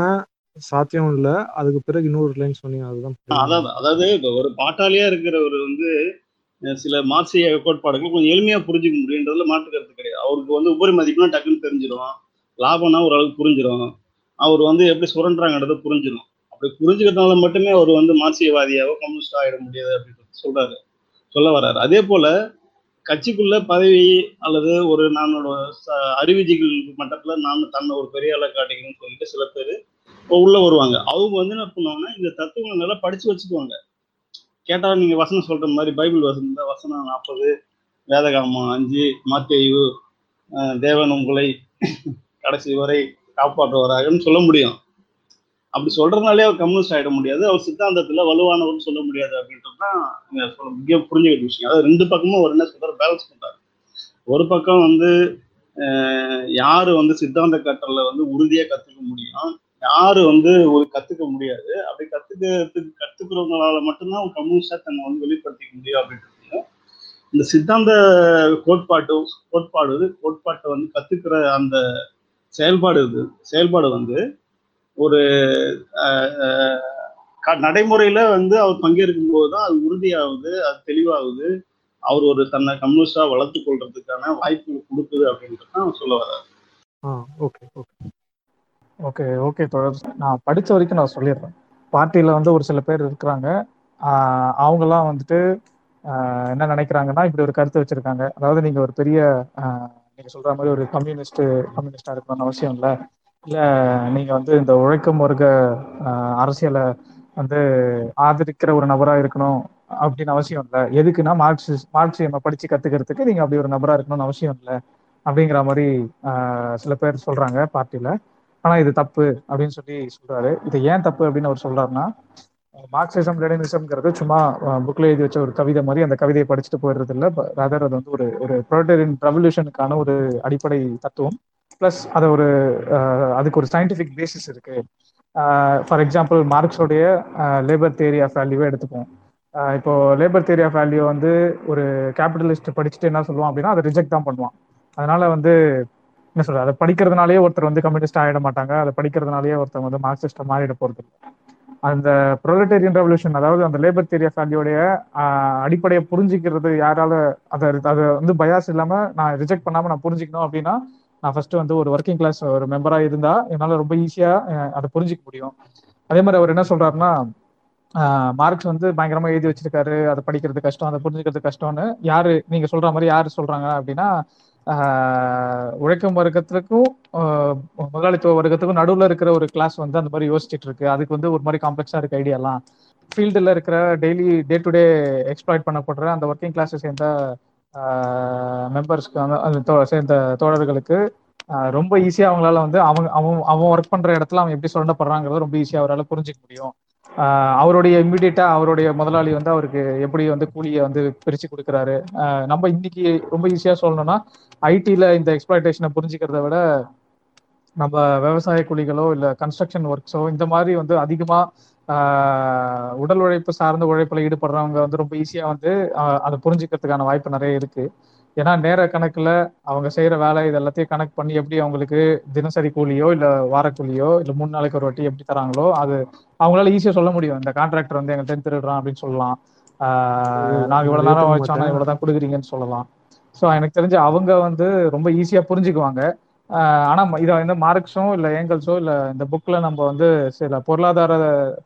சாத்தியம் இல்ல. அதுக்கு பிறகு இன்னொரு லைன் சொன்னீங்க அதுதான். அதாவது அதாவது ஒரு பாட்டாளியா இருக்கிறவர் வந்து சில மார்க்சிய கோட்பாடுகள் கொஞ்சம் எளிமையாக புரிஞ்சுக்க முடியுன்றதுல மாற்று கருத்து கிடையாது. அவருக்கு வந்து உபரி மதிப்புனா டக்குன்னு தெரிஞ்சிடும். லாபம்னா ஓரளவுக்கு புரிஞ்சிடும். அவர் வந்து எப்படி சுரண்டுறாங்கன்றதை புரிஞ்சிடும். அப்படி புரிஞ்சுக்கிறதுனால மட்டுமே அவர் வந்து மார்க்சியவாதியாவோ கம்யூனிஸ்டா ஆகிட முடியாது அப்படின்னு சொல்றாரு. சொல்ல வர்றாரு. அதே போல கட்சிக்குள்ள பதவி அல்லது ஒரு நானோட ச- அறிவுஜிகள் மட்டத்துல நான் தன்னை ஒரு பெரிய ஆளை காட்டிக்கணும்னு சொல்லிட்டு சில பேர் உள்ள வருவாங்க. அவங்க வந்து என்ன பண்ணுவாங்கன்னா இந்த தத்துவங்களை நல்லா படிச்சு வச்சுக்குவாங்க. கேட்டாலும் நீங்க வசனம் சொல்ற மாதிரி பைபிள் வசனம் தான். வசனம் நாற்பது வேதகாமம் அஞ்சு மாத்தேயு தேவன் உங்களை கடைசி வரை காப்பாற்றுவாராகன்னு சொல்ல முடியும். அப்படி சொல்றதுனாலே அவர் கம்யூனிஸ்ட் ஆகிட முடியாது. அவர் சித்தாந்தத்தில் வலுவானவர்னு சொல்ல முடியாது அப்படின்றது தான் சொல்ல முக்கிய புரிஞ்ச வேண்டிய விஷயம். அதாவது ரெண்டு பக்கமும் ஒரு என்ன சொல்றாரு? பேலன்ஸ் பண்றாரு. ஒரு பக்கம் வந்து யார் யாரு வந்து சித்தாந்த கற்றல வந்து உறுதியாக கற்றுக்க முடியும்? யாரு வந்து ஒரு கத்துக்க முடியாது. அப்படி கத்துக்கிறதுக்கு கத்துக்கிறவங்களால மட்டும்தான் கம்யூனிஸ்டா தன்னை வந்து வெளிப்படுத்திக்க முடியும் அப்படின்றது இந்த சித்தாந்த கோட்பாட்டு கோட்பாடு கோட்பாட்டை வந்து கத்துக்கிற அந்த செயல்பாடு இது. செயல்பாடு வந்து ஒரு க- நடைமுறையில வந்து அவர் பங்கேற்கும் போது தான் அது உறுதியாகுது அது தெளிவாகுது. அவர் ஒரு தன்னை கம்யூனிஸ்டா வளர்த்து கொள்றதுக்கான வாய்ப்பு கொடுக்குது அப்படின்றது தான் சொல்ல வர்றாரு. ஆ ஓகே ஓகே. ஓகே ஓகே தொடர் நான் படிச்ச வரைக்கும் நான் சொல்லிடுறேன். பார்ட்டியில் வந்து ஒரு சில பேர் இருக்கிறாங்க. ஆஹ் அவங்கெல்லாம் வந்துட்டு ஆஹ் என்ன நினைக்கிறாங்கன்னா இப்படி ஒரு கருத்து வச்சிருக்காங்க. அதாவது நீங்க ஒரு பெரிய ஆஹ் நீங்க சொல்ற மாதிரி ஒரு கம்யூனிஸ்ட் கம்யூனிஸ்டா இருக்கணும்னு அவசியம் இல்லை. இல்ல நீங்க வந்து இந்த உழைக்கும் வர்க்க ஆஹ் அரசியலை வந்து ஆதரிக்கிற ஒரு நபரா இருக்கணும் அப்படின்னு அவசியம் இல்லை. எதுக்குன்னா மார்க்சிஸ் மார்க்சியம் படிச்சு கத்துக்கிறதுக்கு நீங்க அப்படி ஒரு நபரா இருக்கணும்னு அவசியம் இல்லை. அப்படிங்கிற மாதிரி ஆஹ் சில பேர் சொல்றாங்க பார்ட்டியில ஆனா இது தப்பு அப்படின்னு சொல்லி சொல்றாரு. இது ஏன் தப்பு அப்படின்னு அவர் சொல்றாருன்னா மார்க்சிசம் லெனினிசம்ங்கிறது சும்மா புக்ல எழுதி வச்ச ஒரு கவிதை மாதிரி அந்த கவிதையை படிச்சுட்டு போயிடுறது இல்ல. ரதர் அது வந்து ஒரு ஒரு ப்ரோட்டரின் ரெவல்யூஷனுக்கான ஒரு அடிப்படை தத்துவம். பிளஸ் அது ஒரு அதுக்கு ஒரு சயின்டிபிக் பேசிஸ் இருக்கு. ஃபார் எக்ஸாம்பிள் மார்க்ஸோடைய லேபர் தேரி ஆஃப் வேல்யூவே எடுத்துப்போம். இப்போ லேபர் தேரி ஆஃப் வேல்யூ வந்து ஒரு கேபிட்டலிஸ்ட் படிச்சுட்டு என்ன சொல்லுவான் அப்படின்னா அதை ரிஜெக்ட் தான் பண்ணுவான். அதனால வந்து என்ன சொல்றது அதை படிக்கிறதுனாலயே ஒருத்தர் வந்து கம்யூனிஸ்ட் ஆயிட மாட்டாங்க. அதை படிக்கிறதுனாலயே ஒருத்தர் வந்து மார்க்சிஸ்டா மாறிட போறது அந்த ப்ரொலட்டேரியன் ரெவல்யூஷன் அதாவது அந்த லேபர் தேரிய ஃபேமிலியோடைய அடிப்படையை புரிஞ்சுக்கிறது யாரால அதை அதை வந்து பயாஸ் இல்லாம நான் ரிஜெக்ட் பண்ணாம நான் புரிஞ்சுக்கணும் அப்படின்னா நான் ஃபர்ஸ்ட் வந்து ஒரு ஒர்க்கிங் கிளாஸ் ஒரு மெம்பரா இருந்தா என்னால ரொம்ப ஈஸியா அதை புரிஞ்சிக்க முடியும். அதே மாதிரி அவர் என்ன சொல்றாருன்னா ஆஹ் மார்க்ஸ் வந்து பயங்கரமா எழுதி வச்சிருக்காரு. அதை படிக்கிறது கஷ்டம் அதை புரிஞ்சுக்கிறது கஷ்டம்னு யாரு நீங்க சொல்ற மாதிரி யாரு சொல்றாங்க அப்படின்னா உழைக்கும் வர்க்கத்துக்கும் முதலாளித்துவ வர்க்கத்துக்கும் நடுவில் இருக்கிற ஒரு கிளாஸ் வந்து அந்த மாதிரி யோசிச்சுட்டு இருக்கு. அதுக்கு வந்து ஒரு மாதிரி காம்ப்ளெக்ஸாக இருக்கு ஐடியாலாம் ஃபீல்டில் இருக்கிற daily day to day exploit பண்ணப்படுற அந்த ஒர்க்கிங் கிளாஸை சேர்ந்த மெம்பர்ஸ்க்கு அந்த சேர்ந்த தோழர்களுக்கு ரொம்ப ஈஸியாக அவங்களால வந்து அவங்க அவன் அவன் ஒர்க் பண்ணுற இடத்துல அவன் எப்படி சொல்லப்படுறாங்கிறத ரொம்ப ஈஸியாக அவரால் புரிஞ்சிக்க முடியும். அவருடைய இம்மிடியட்டா அவருடைய முதலாளி வந்து அவருக்கு எப்படி வந்து கூலியை வந்து பிரிச்சு கொடுக்குறாரு. நம்ம இன்னைக்கு ரொம்ப ஈஸியா சொல்லணும்னா ஐடில இந்த எக்ஸ்பிளாய்டேஷனை புரிஞ்சுக்கிறத விட நம்ம விவசாய கூலிகளோ இல்ல கன்ஸ்ட்ரக்ஷன் ஒர்க்ஸோ இந்த மாதிரி வந்து அதிகமா ஆஹ் உடல் உழைப்பு சார்ந்த உழைப்புல ஈடுபடுறவங்க வந்து ரொம்ப ஈஸியா வந்து அதை புரிஞ்சுக்கிறதுக்கான வாய்ப்பு நிறைய இருக்கு. ஏன்னா நேர கணக்குல அவங்க செய்யற வேலை இது எல்லாத்தையும் கணக்கு பண்ணி எப்படி அவங்களுக்கு தினசரி கூலியோ இல்ல வாரக்கூலியோ இல்ல மூணு நாளைக்கு ஒரு வாட்டி எப்படி தராங்களோ அது அவங்களால ஈஸியா சொல்ல முடியும். இந்த கான்ட்ராக்டர் வந்து எங்கள்கிட்ட திருடுறான் அப்படின்னு சொல்லலாம். ஆஹ் நாங்க இவ்வளவு நேரம் ஏத்துக்க வச்சோம்னா மாட்டேன். இவ்வளவுதான் கொடுக்குறீங்கன்னு சொல்லலாம். ஸோ எனக்கு தெரிஞ்சு அவங்க வந்து ரொம்ப ஈஸியாக புரிஞ்சுக்குவாங்க. ஆனால் ஆனா இதை வந்து மார்க்ஸோ இல்லை ஏங்கல்ஸோ இல்லை இந்த புக்கில் நம்ம வந்து சில பொருளாதார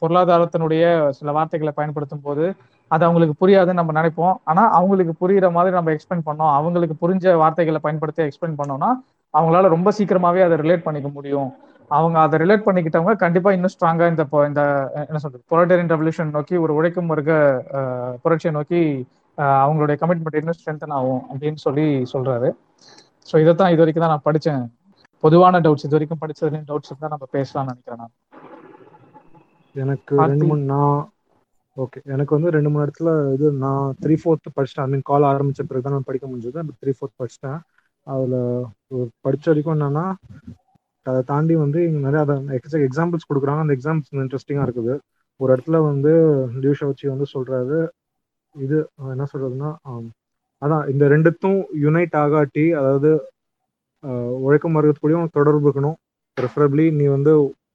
பொருளாதாரத்தினுடைய சில வார்த்தைகளை பயன்படுத்தும் போது அது அவங்களுக்கு புரியாதுன்னு நம்ம நினைப்போம். ஆனா அவங்களுக்கு புரியுற மாதிரி நம்ம எக்ஸ்பிளைன் பண்ணோம். அவங்களுக்கு புரிஞ்ச வார்த்தைகளை பயன்படுத்தி எக்ஸ்பிளைன் பண்ணோம்னா அவங்களால ரொம்ப சீக்கிரமாவே அதை ரிலேட் பண்ணிக்க முடியும். அவங்க அதை ரிலேட் பண்ணிக்கிட்டவங்க கண்டிப்பாக இன்னும் ஸ்ட்ராங்காக இந்த இந்த என்ன சொல்றது பொலிட்டரியன் ரெவல்யூஷன் நோக்கி ஒரு உழைக்கும் வர்க்க புரட்சியை நோக்கி அவங்களுடைய கமிட்மெண்ட் இன்னும் ஸ்ட்ரென்தன் ஆகும் அப்படின்னு சொல்லி சொல்றாரு. ஸோ இதைத்தான் இது வரைக்கும் தான் நான் படிச்சேன். பொதுவான டவுட்ஸ் இது வரைக்கும் படிச்சதுலேயும் டவுட்ஸ் தான் நம்ம பேசலாம்னு நினைக்கிறேன் நான். எனக்கு. ரெண்டு மூணு நான் ஓகே எனக்கு வந்து ரெண்டு மூணு இடத்துல இது நான் த்ரீ ஃபோர்த் படிச்சிட்டேன். ஐ மீன் கால் ஆரம்பிச்ச பிறகு தான் நான் படிக்க முடிஞ்சது. அந்த த்ரீ ஃபோர்த் படிச்சிட்டேன். அதில் படிச்ச வரைக்கும் என்னன்னா அதை தாண்டி வந்து இங்க நிறைய அதை எக்ஸாம்பிள்ஸ் கொடுக்குறாங்க. அந்த எக்ஸாம்பிள்ஸ் இன்ட்ரெஸ்டிங்காக இருக்குது. ஒரு இடத்துல வந்து லியூஷா வச்சு வந்து சொல்றாரு இது என்ன சொல்றதுன்னா அதான் இந்த ரெண்டுத்தும் யுனைட் ஆகாட்டி அதாவது அஹ், உழைக்கும் வர்க்கத்துக்கூடயும் தொடர்பு இருக்கணும். ப்ரிஃபரபிளி நீ வந்து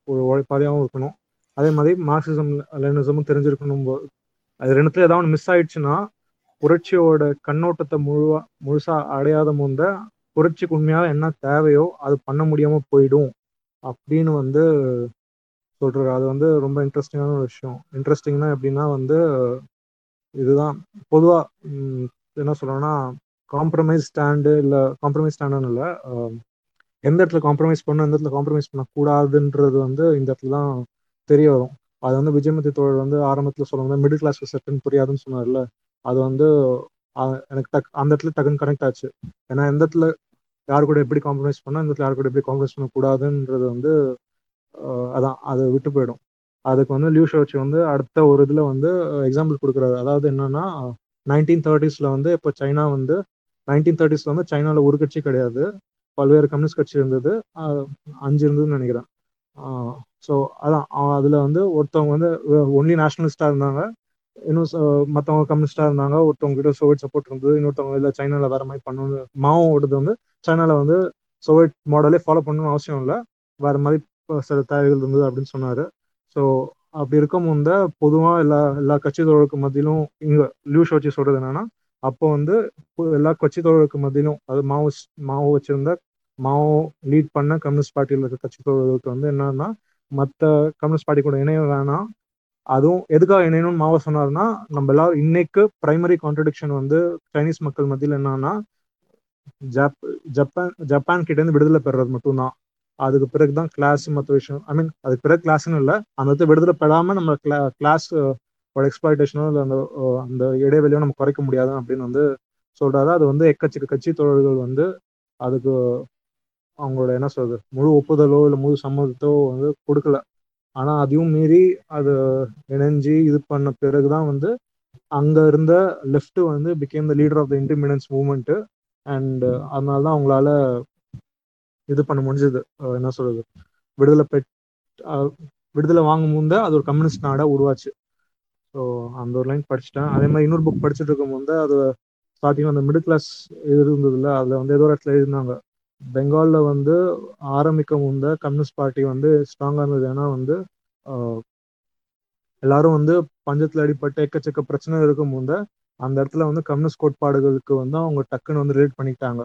ஒரு உழைப்பாளியாகவும் இருக்கணும். அதே மாதிரி மார்க்சிசம் லெனிசமும் தெரிஞ்சிருக்கணும் அது ரெண்டுத்துல ஏதாவது மிஸ் ஆயிடுச்சுன்னா புரட்சியோட கண்ணோட்டத்தை முழுவா முழுசா அடையாத முந்த புரட்சிக்கு உண்மையாக என்ன தேவையோ அது பண்ண முடியாம போயிடும் அப்படின்னு வந்து சொல்றாரு. அது வந்து ரொம்ப இன்ட்ரெஸ்டிங்கான ஒரு விஷயம். இன்ட்ரெஸ்டிங்னா எப்படின்னா வந்து இதுதான். பொதுவா என்ன சொல்லணும்னா காம்ப்ரமைஸ் ஸ்டாண்டு இல்லை காம்ப்ரமைஸ் ஸ்டாண்டுன்னு இல்லை எந்த இடத்துல காம்ப்ரமைஸ் பண்ணணும் எந்த இடத்துல காம்ப்ரமைஸ் பண்ணக்கூடாதுன்றது வந்து இந்த இடத்துல தான் தெரிய வரும். அது வந்து விஜயமதி தோழர் வந்து ஆரம்பத்தில் சொல்லும்போது மிடில் கிளாஸ் செட்டுன்னு புரியாதுன்னு சொன்னார்ல அது வந்து எனக்கு டக் அந்த இடத்துல டக்குன்னு கனெக்ட் ஆச்சு. ஏன்னா எந்த இடத்துல யார் கூட எப்படி காம்ப்ரமைஸ் பண்ணா இந்த இடத்துல யார் கூட எப்படி காம்ப்ரமைஸ் பண்ணக்கூடாதுன்றது வந்து அதான் அதை விட்டு போயிடும். அதுக்கு வந்து லியூஷோச்சி வந்து அடுத்த ஒரு இதில் வந்து எக்ஸாம்பிள் கொடுக்குறாரு. அதாவது என்னன்னா நைன்டீன் தேர்ட்டிஸில் வந்து இப்போ சைனா வந்து நைன்டீன் தேர்ட்டிஸில் வந்து சைனாவில் ஒரு கட்சி கிடையாது. பல்வேறு கம்யூனிஸ்ட் கட்சி இருந்தது. அஞ்சு இருந்ததுன்னு நினைக்கிறேன். ஸோ அதான் அதில் வந்து ஒருத்தவங்க வந்து ஒன்லி நேஷ்னலிஸ்டாக இருந்தாங்க. இன்னும் மற்றவங்க கம்யூனிஸ்டாக இருந்தாங்க. ஒருத்தவங்க கிட்ட சோவியட் சப்போர்ட் இருந்தது. இன்னொருத்தவங்க இல்லை சைனாவில் வேற மாதிரி பண்ணணும் மாவோடது வந்து சைனாவில் வந்து சோவியட் மாடலே ஃபாலோ பண்ணணும்னு அவசியம் இல்லை. வேற மாதிரி சில தேவைகள் இருந்தது அப்படின்னு சொன்னார். ஸோ அப்படி இருக்கும் முந்த பொதுவாக எல்லா எல்லா கட்சி தோழருக்கு மத்தியிலும் இங்கே லியூ ஷோச்சி சொல்றது என்னன்னா அப்போ வந்து எல்லா கட்சி தோழருக்கு மத்தியிலும் அது மாவு மாவோ வச்சிருந்த மாவோ லீட் பண்ண கம்யூனிஸ்ட் பார்ட்டியில் இருக்க கட்சி தோழர்களுக்கு வந்து என்னன்னா மற்ற கம்யூனிஸ்ட் பார்ட்டி கூட இணைய வேணாம். அதுவும் எதுக்காக இணையணும்னு மாவோ சொன்னார்னா நம்ம எல்லாரும் இன்னைக்கு பிரைமரி கான்ட்ரடிக்ஷன் வந்து சைனீஸ் மக்கள் மத்தியில் என்னன்னா ஜப் ஜப்பான் ஜப்பான் கிட்ட இருந்து விடுதலை பெறுறது மட்டும்தான். அதுக்கு பிறகுதான் கிளாஸ் மற்ற விஷயம் ஐ மீன் அதுக்கு பிறகு கிளாஸ்னு இல்லை அந்த இடத்துல விடுதலை பெறாமல் நம்ம கிளா கிளாஸ் ஒரு எக்ஸ்பிளாய்டேஷனோ இல்லை அந்த அந்த இடைவெளியோ நம்ம குறைக்க முடியாது அப்படின்னு வந்து சொல்றாரு. அது வந்து எக்கச்சக்க கட்சி தோழர்கள் வந்து அதுக்கு அவங்களோட என்ன சொல்றது முழு ஒப்புதலோ இல்லை முழு சம்மதத்தோ வந்து கொடுக்கல. ஆனா அதையும் மீறி அது இணைஞ்சு இது பண்ண பிறகுதான் வந்து அங்க இருந்த லெஃப்ட் வந்து became the leader of the independence movement and அதனால தான் அவங்களால இது பண்ண முடிஞ்சது. என்ன சொல்றது? விடுதலை பெற் விடுதலை வாங்கும் அது ஒரு கம்யூனிஸ்ட் நாடா உருவாச்சு. ஸோ அந்த ஒரு லைன் படிச்சுட்டேன். அதே மாதிரி இன்னொரு புக் படிச்சுட்டு இருக்கும் போது அது ஸ்டார்டிங் அந்த மிடில் கிளாஸ் இருந்ததுல அதுல வந்து ஏதோ ஒரு இடத்துல எழுதினாங்க பெங்கால்ல வந்து ஆரம்பிக்க முந்த கம்யூனிஸ்ட் பார்ட்டி வந்து ஸ்ட்ராங்கா இருந்தது. ஏன்னா வந்து எல்லாரும் வந்து பஞ்சத்துல அடிப்பட்ட எக்கச்சக்க பிரச்சனை இருக்கும் முந்த அந்த இடத்துல வந்து கம்யூனிஸ்ட் கோட்பாடுகளுக்கு வந்து அவங்க டக்குன்னு வந்து ரிலேட் பண்ணிக்கிட்டாங்க.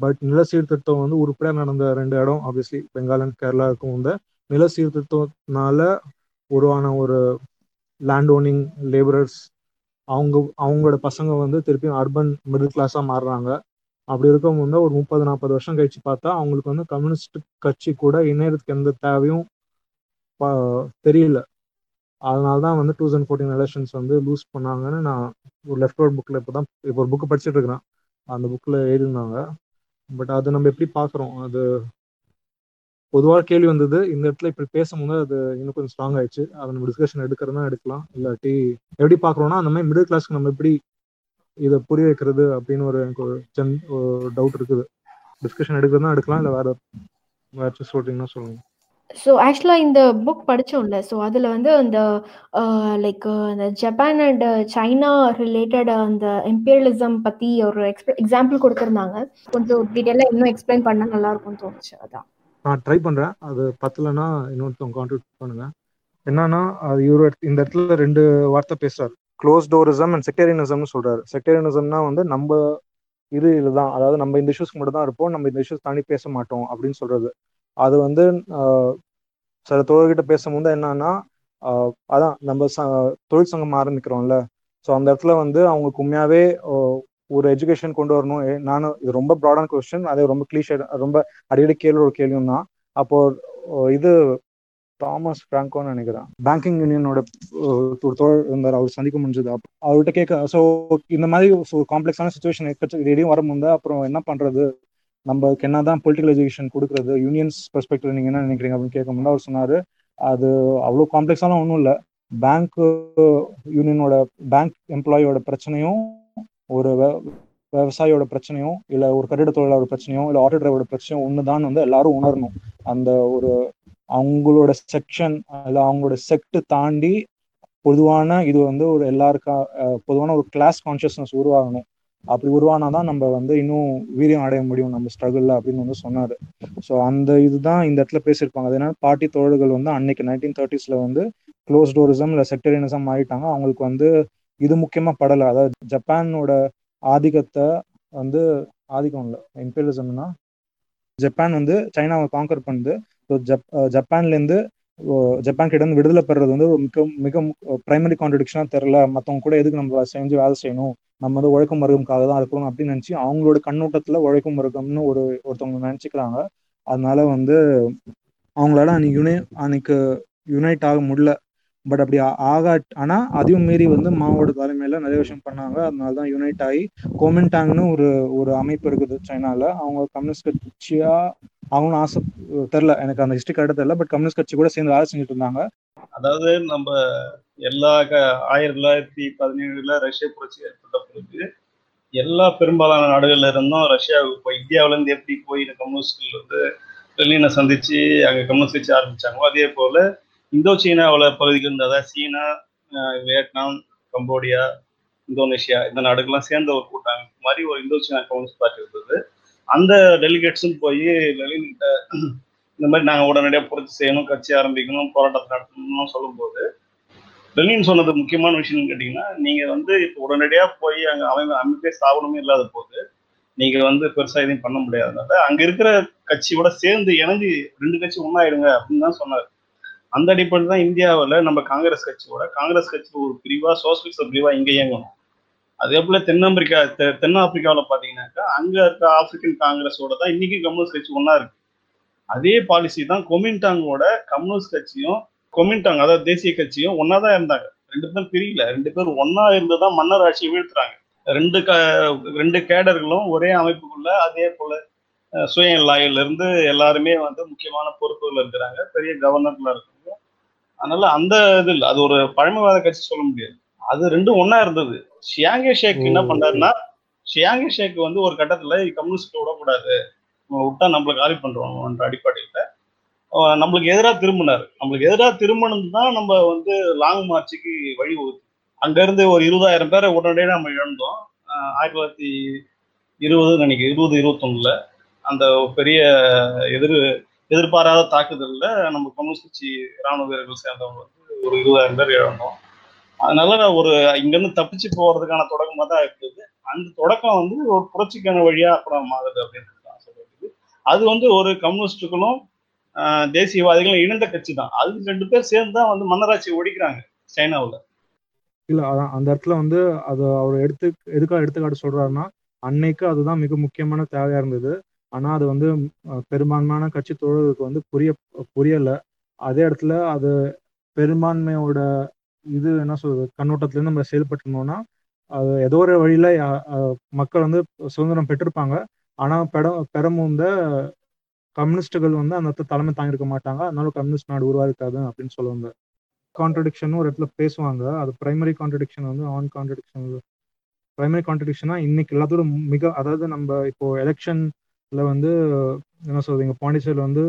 பட் நில சீர்திருத்தம் வந்து உருப்படியாக நடந்த ரெண்டு இடம் ஆப்வியஸ்லி பெங்கால் அண்ட் கேரளாவுக்கும் வந்து நில சீர்திருத்தத்தினால உருவான ஒரு லேண்ட் ஓனிங் லேபரர்ஸ் அவங்க அவங்களோட பசங்க வந்து திருப்பியும் அர்பன் மிடில் கிளாஸாக மாறுறாங்க. அப்படி இருக்கும் போது ஒரு முப்பது நாற்பது வருஷம் கழிச்சு பார்த்தா அவங்களுக்கு வந்து கம்யூனிஸ்ட் கட்சி கூட இணையத்துக்கு எந்த தேவையும் ப- தெரியல. அதனால தான் வந்து டூ தௌசண்ட் ஃபோர்டீன் எலெக்ஷன்ஸ் வந்து லூஸ் பண்ணாங்கன்னு நான் ஒரு லெஃப்ட் ரோட் புக்கில் இப்போ தான் இப்போ ஒரு புக்கு படிச்சுட்டு இருக்கிறேன். அந்த புக்கில் எழுதியிருந்தாங்க. பட் அது நம்ம எப்படி பார்க்குறோம்? அது பொதுவாக கேள்வி வந்தது இந்த இடத்துல இப்படி பேசும்போது அது இன்னும் கொஞ்சம் ஸ்ட்ராங் ஆயிடுச்சு. அதை நம்ம டிஸ்கஷன் எடுக்கிறதா எடுக்கலாம். இல்லாட்டி எப்படி பார்க்குறோம்னா அந்த மாதிரி மிடில் கிளாஸ்க்கு நம்ம எப்படி இதை புரிய வைக்கிறது அப்படின்னு ஒரு எனக்கு ஒரு ஜென் ஒரு டவுட் இருக்குது. டிஸ்கஷன் எடுக்கிறதா எடுக்கலாம் இல்லை வேற வேற சொல்றீங்கன்னா சொல்லுங்க. ஸோ ஆக்சுவலாக இந்த புக் படித்தோம்ல ஸோ அதில் வந்து அந்த லைக் அந்த ஜப்பான் அண்ட் சைனா ரிலேட்டட் அந்த இம்பீரியலிசம் பற்றி ஒரு எக்ஸ்ப எக்ஸாம்பிள் கொடுத்துருந்தாங்க. கொஞ்சம் டீட்டெயிலாக இன்னும் எக்ஸ்பிளைன் பண்ணால் நல்லாயிருக்கும்னு தோணுச்சு. அதான். நான் ட்ரை பண்ணுறேன் அது பத்தலைன்னா இன்னொருத்தவங்க கான்ட்ரிபியூட் பண்ணுங்க. என்னன்னா அது இவர் இந்த இடத்துல ரெண்டு வார்த்தை பேசுறாரு. க்ளோஸ் டோரிசம் அண்ட் செக்டேரியனிசம்னு சொல்றாரு. செக்டேரியனிசம்னா வந்து நம்ம இது இதுதான். அதாவது நம்ம இந்த இஷ்யூஸ்க்கு மட்டும் தான் இருப்போம். நம்ம இந்த இஷ்யூஸ் தாண்டி பேச மாட்டோம் அப்படின்னு சொல்றது. அது வந்து சில தோழர்கிட்ட பேசும்போது என்னன்னா அதான் நம்ம ச தொழில் சங்கம் ஆரம்பிக்கிறோம்ல. ஸோ அந்த இடத்துல வந்து அவங்களுக்கு உண்மையாவே ஒரு எஜுகேஷன் கொண்டு வரணும். நானும் இது ரொம்ப ப்ராடான கொஸ்டின் அதே ரொம்ப கிளீஷே ரொம்ப அடிக்கடி கேள்வி ஒரு கேள்வியும் தான் அப்போ இது தாமஸ் பிராங்கோன்னு நினைக்கிறேன். பேங்கிங் யூனியனோட ஒரு தோழர் இருந்தார் அவர் சந்திக்க முடிஞ்சது. அவர்கிட்ட கேட்க ஸோ இந்த மாதிரி காம்ப்ளெக்ஸான சுச்சுவேஷன் இடையும் வரும்போது அப்புறம் என்ன பண்றது? நம்மளுக்கு என்னதான் பொலிட்டிக்கல் எஜுகேஷன் கொடுக்குறது யூனியன்ஸ் பெர்ஸ்பெக்டிவ் நீங்க என்ன நினைக்கிறீங்க அப்படின்னு கேட்கும்போது அவர் சொன்னாரு அது அவ்வளோ காம்ப்ளெக்ஸாலாம் ஒன்றும் இல்லை. பேங்க் யூனியனோட பேங்க் எம்ப்ளாயோட பிரச்சனையும் ஒரு விவசாயியோட பிரச்சனையும் இல்ல ஒரு கட்டிட தொழிலாளர் பிரச்சனையும் இல்ல ஆட்டோ டிரைவரோட பிரச்சனையும் ஒண்ணுதான் வந்து எல்லாரும் உணரணும். அந்த ஒரு அவங்களோட செக்ஷன் இல்லை அவங்களோட செக்ட் தாண்டி பொதுவான இது வந்து ஒரு எல்லாருக்கா பொதுவான ஒரு கிளாஸ் கான்சியஸ்னஸ் உருவாகணும். அப்படி உருவானாதான் நம்ம வந்து இன்னும் வீரியம் அடைய முடியும் நம்ம ஸ்ட்ரகிள்ல அப்படின்னு வந்து சொன்னாரு. ஸோ அந்த இதுதான் இந்த இடத்துல பேசியிருப்பாங்க. அது என்னன்னா பாட்டி தோழர்கள் வந்து அன்னைக்கு நைன்டீன் தேர்ட்டிஸ்ல வந்து க்ளோஸ் டோரிசம் இல்ல செக்டரியனிசம் ஆயிட்டாங்க அவங்களுக்கு வந்து இது முக்கியமா படலை. அதாவது ஜப்பானோட ஆதிக்கத்தை வந்து ஆதிக்கம் இல்லை இம்பீரியலிசம்னா ஜப்பான் வந்து சைனாவை காங்கர் பண்ணுது. ஸோ ஜப் ஜப்பான்லேருந்து ஜப்பான் கிட்ட இருந்து விடுதலை பெறது வந்து மிக மிக பிரைமரி கான்ட்ரடிக்ஷனா தெரியல. மற்றவங்க கூட எதுக்கு நம்ம செஞ்சு வேலை செய்யணும்? நம்ம வந்து உழைக்கும் மருகம்காக தான் இருக்கணும் அப்படின்னு நினைச்சு அவங்களோட கண்ணோட்டத்துல உழைக்கும் மருகம்னு ஒரு ஒருத்தவங்க நினைச்சுக்கிறாங்க. அதனால வந்து அவங்களால அன்னைக்கு யுனை அன்னைக்கு யுனைட் ஆக முடியல. பட் அப்படி ஆகா ஆனா அதையும் மீறி வந்து மாவோட தலைமையில நிறைய விஷயம் பண்ணாங்க. அதனால தான் யுனைட் ஆகி கோமெண்டாங்னு ஒரு ஒரு அமைப்பு இருக்குது சைனால. அவங்க கம்யூனிஸ்ட் கட்சியா அவங்களும் ஆசை தெரில எனக்கு அந்த ஹிஸ்டரி கரெக்டாக தெரியல. பட் கம்யூனிஸ்ட் கட்சி கூட சேர்ந்து வேலை செஞ்சுட்டு இருந்தாங்க. அதாவது நம்ம எல்லா ஆயிரத்தி தொள்ளாயிரத்தி பதினேழுல ரஷ்ய புரட்சி ஏற்பட்ட பிறகு எல்லா பெரும்பாலான நாடுகள்ல இருந்தும் ரஷ்யாவுக்கு போய் இந்தியாவில இருந்து எப்படி போய் இந்த கம்யூனிஸ்ட்கள் வந்து லெனினை சந்திச்சு அங்க கம்யூனிஸ்ட் கட்சி ஆரம்பிச்சாங்களோ அதே போல இந்தோ சீனாவில் பகுதிகள் இருந்த சீனா வியட்நாம் கம்போடியா இந்தோனேஷியா இந்த நாடுகள்லாம் சேர்ந்த ஒரு கூட்டமைப்பு மாதிரி ஒரு இந்தோ சீனா கம்யூனிஸ்ட் பார்ட்டி இருந்தது. அந்த டெலிகேட்ஸும் போய் லெலின்கிட்ட இந்த மாதிரி நாங்கள் உடனடியாக புரட்சி செய்யணும் கட்சி ஆரம்பிக்கணும் போராட்டத்தை நடத்தணும்னு சொல்லும்போது லெலின் சொன்னது முக்கியமான விஷயம்னு கேட்டிங்கன்னா நீங்கள் வந்து இப்போ உடனடியாக போய் அங்கே அமைப்பு அமைப்பே ஸ்தாபனமே இல்லாத போது நீங்கள் வந்து பெருசாக எதையும் பண்ண முடியாதனால அங்கே இருக்கிற கட்சியோட சேர்ந்து இணைஞ்சு ரெண்டு கட்சி ஒன்றாயிடுங்க அப்படின்னு தான் சொன்னார். அந்த அடிப்படையில் தான் இந்தியாவில் நம்ம காங்கிரஸ் கட்சியோட காங்கிரஸ் கட்சி ஒரு பிரிவாக சோசியலிஸ்ட் பிரிவாக இங்கே இயங்கணும். அதே போல தென் தென்னாப்பிரிக்காவில் தென் ஆப்பிரிக்காவில் பார்த்தீங்கன்னாக்கா அங்கே இருக்க ஆப்பிரிக்கன் காங்கிரஸோட தான் இன்னைக்கு கம்யூனிஸ்ட் கட்சி ஒன்றா இருக்கு. அதே பாலிசி தான் கொமின்டாங்கோட கம்யூனிஸ்ட் கட்சியும் கொமின்டாங் அதாவது தேசிய கட்சியும் ஒன்னா தான் இருந்தாங்க. ரெண்டு பேரும் பிரியல. ரெண்டு பேரும் ஒன்னா இருந்து தான் மன்னர் ஆட்சியை வீழ்த்துறாங்க. ரெண்டு க ரெண்டு கேடர்களும் ஒரே அமைப்புக்குள்ள அதே போல சுய லாயில இருந்து எல்லாருமே வந்து முக்கியமான பொறுப்புகள் இருக்கிறாங்க பெரிய கவர்னர்ல இருக்காங்க அதனால அந்த இது இல்லை. அது ஒரு பழமைவாத கட்சி சொல்ல முடியாது. அது ரெண்டும் ஒன்னா இருந்தது. ஷியாங்கே ஷேக் என்ன பண்ணாருன்னா ஷியாங்கே ஷேக் வந்து ஒரு கட்டத்துல கம்யூனிஸ்ட் விடக்கூடாது விட்டா நம்மளை காலி பண்றோம்ன்ற அடிப்படையில நம்மளுக்கு எதிராக திரும்பினார். நம்மளுக்கு எதிராக திரும்பினது தான் நம்ம வந்து லாங் மார்ச்சுக்கு வழி வகுத்து அங்க இருந்து ஒரு இருபதாயிரம் பேரை உடனடியாக நம்ம இழந்தோம். ஆயிரத்தி தொள்ளாயிரத்தி இருபது நினைக்கிறேன். இருபது இருபத்தொன்னுல. அந்த பெரிய எதிர் எதிர்பாராத தாக்குதலில் நம்ம கம்யூனிஸ்ட் கட்சி ராணுவ வீரர்கள் சேர்ந்தவங்க வந்து ஒரு இருபதாயிரம் பேர் இழந்தோம் அதனால ஒரு இங்கிருந்து தப்பிச்சு போகிறதுக்கான தொடக்கமாக தான் இருக்குது அந்த தொடக்கம் வந்து ஒரு புரட்சிக்கான வழியா அப்புறம் மாறுது அப்படின்னு தான் சொல்லிட்டு அது வந்து ஒரு கம்யூனிஸ்டுகளும் தேசியவாதிகளும் இணைந்த கட்சி தான். அது ரெண்டு பேர் சேர்ந்து தான் வந்து மன்னராட்சியை ஒழிக்கிறாங்க சைனாவில். இல்ல அதான் அந்த இடத்துல வந்து அது அவர் எடுத்து எதுக்காக எடுத்துக்காட்டு சொல்றாருன்னா அன்னைக்கு அதுதான் மிக முக்கியமான தேவையா இருந்தது. ஆனா அது வந்து பெரும்பான்மையான கட்சி தோழர்களுக்கு வந்து புரிய புரியல. அதே இடத்துல அது பெரும்பான்மையோட இது என்ன சொல்றது கண்ணோட்டத்துலேருந்து நம்ம செயல்பட்டுனோம்னா அது ஏதோ ஒரு வழியில மக்கள் வந்து சுதந்திரம் பெற்றிருப்பாங்க. ஆனா பெற பெற முந்த கம்யூனிஸ்டுகள் வந்து அந்த இடத்துல தலைமை தாங்கியிருக்க மாட்டாங்க. அதனால கம்யூனிஸ்ட் நாடு உருவாயிருக்காது அப்படின்னு சொல்லுவாங்க. கான்ட்ரடிக்ஷன் ஒரு இடத்துல பேசுவாங்க. அது பிரைமரி கான்ட்ரடிக்ஷன் வந்து ஆன் கான்ட்ரடிக்ஷன் பிரைமரி கான்ட்ரடிக்ஷனா இன்னைக்கு எல்லாத்தோட மிக அதாவது நம்ம இப்போ எலெக்ஷன்ல வந்து என்ன சொல்றீங்க பாண்டிச்சேரியில் வந்து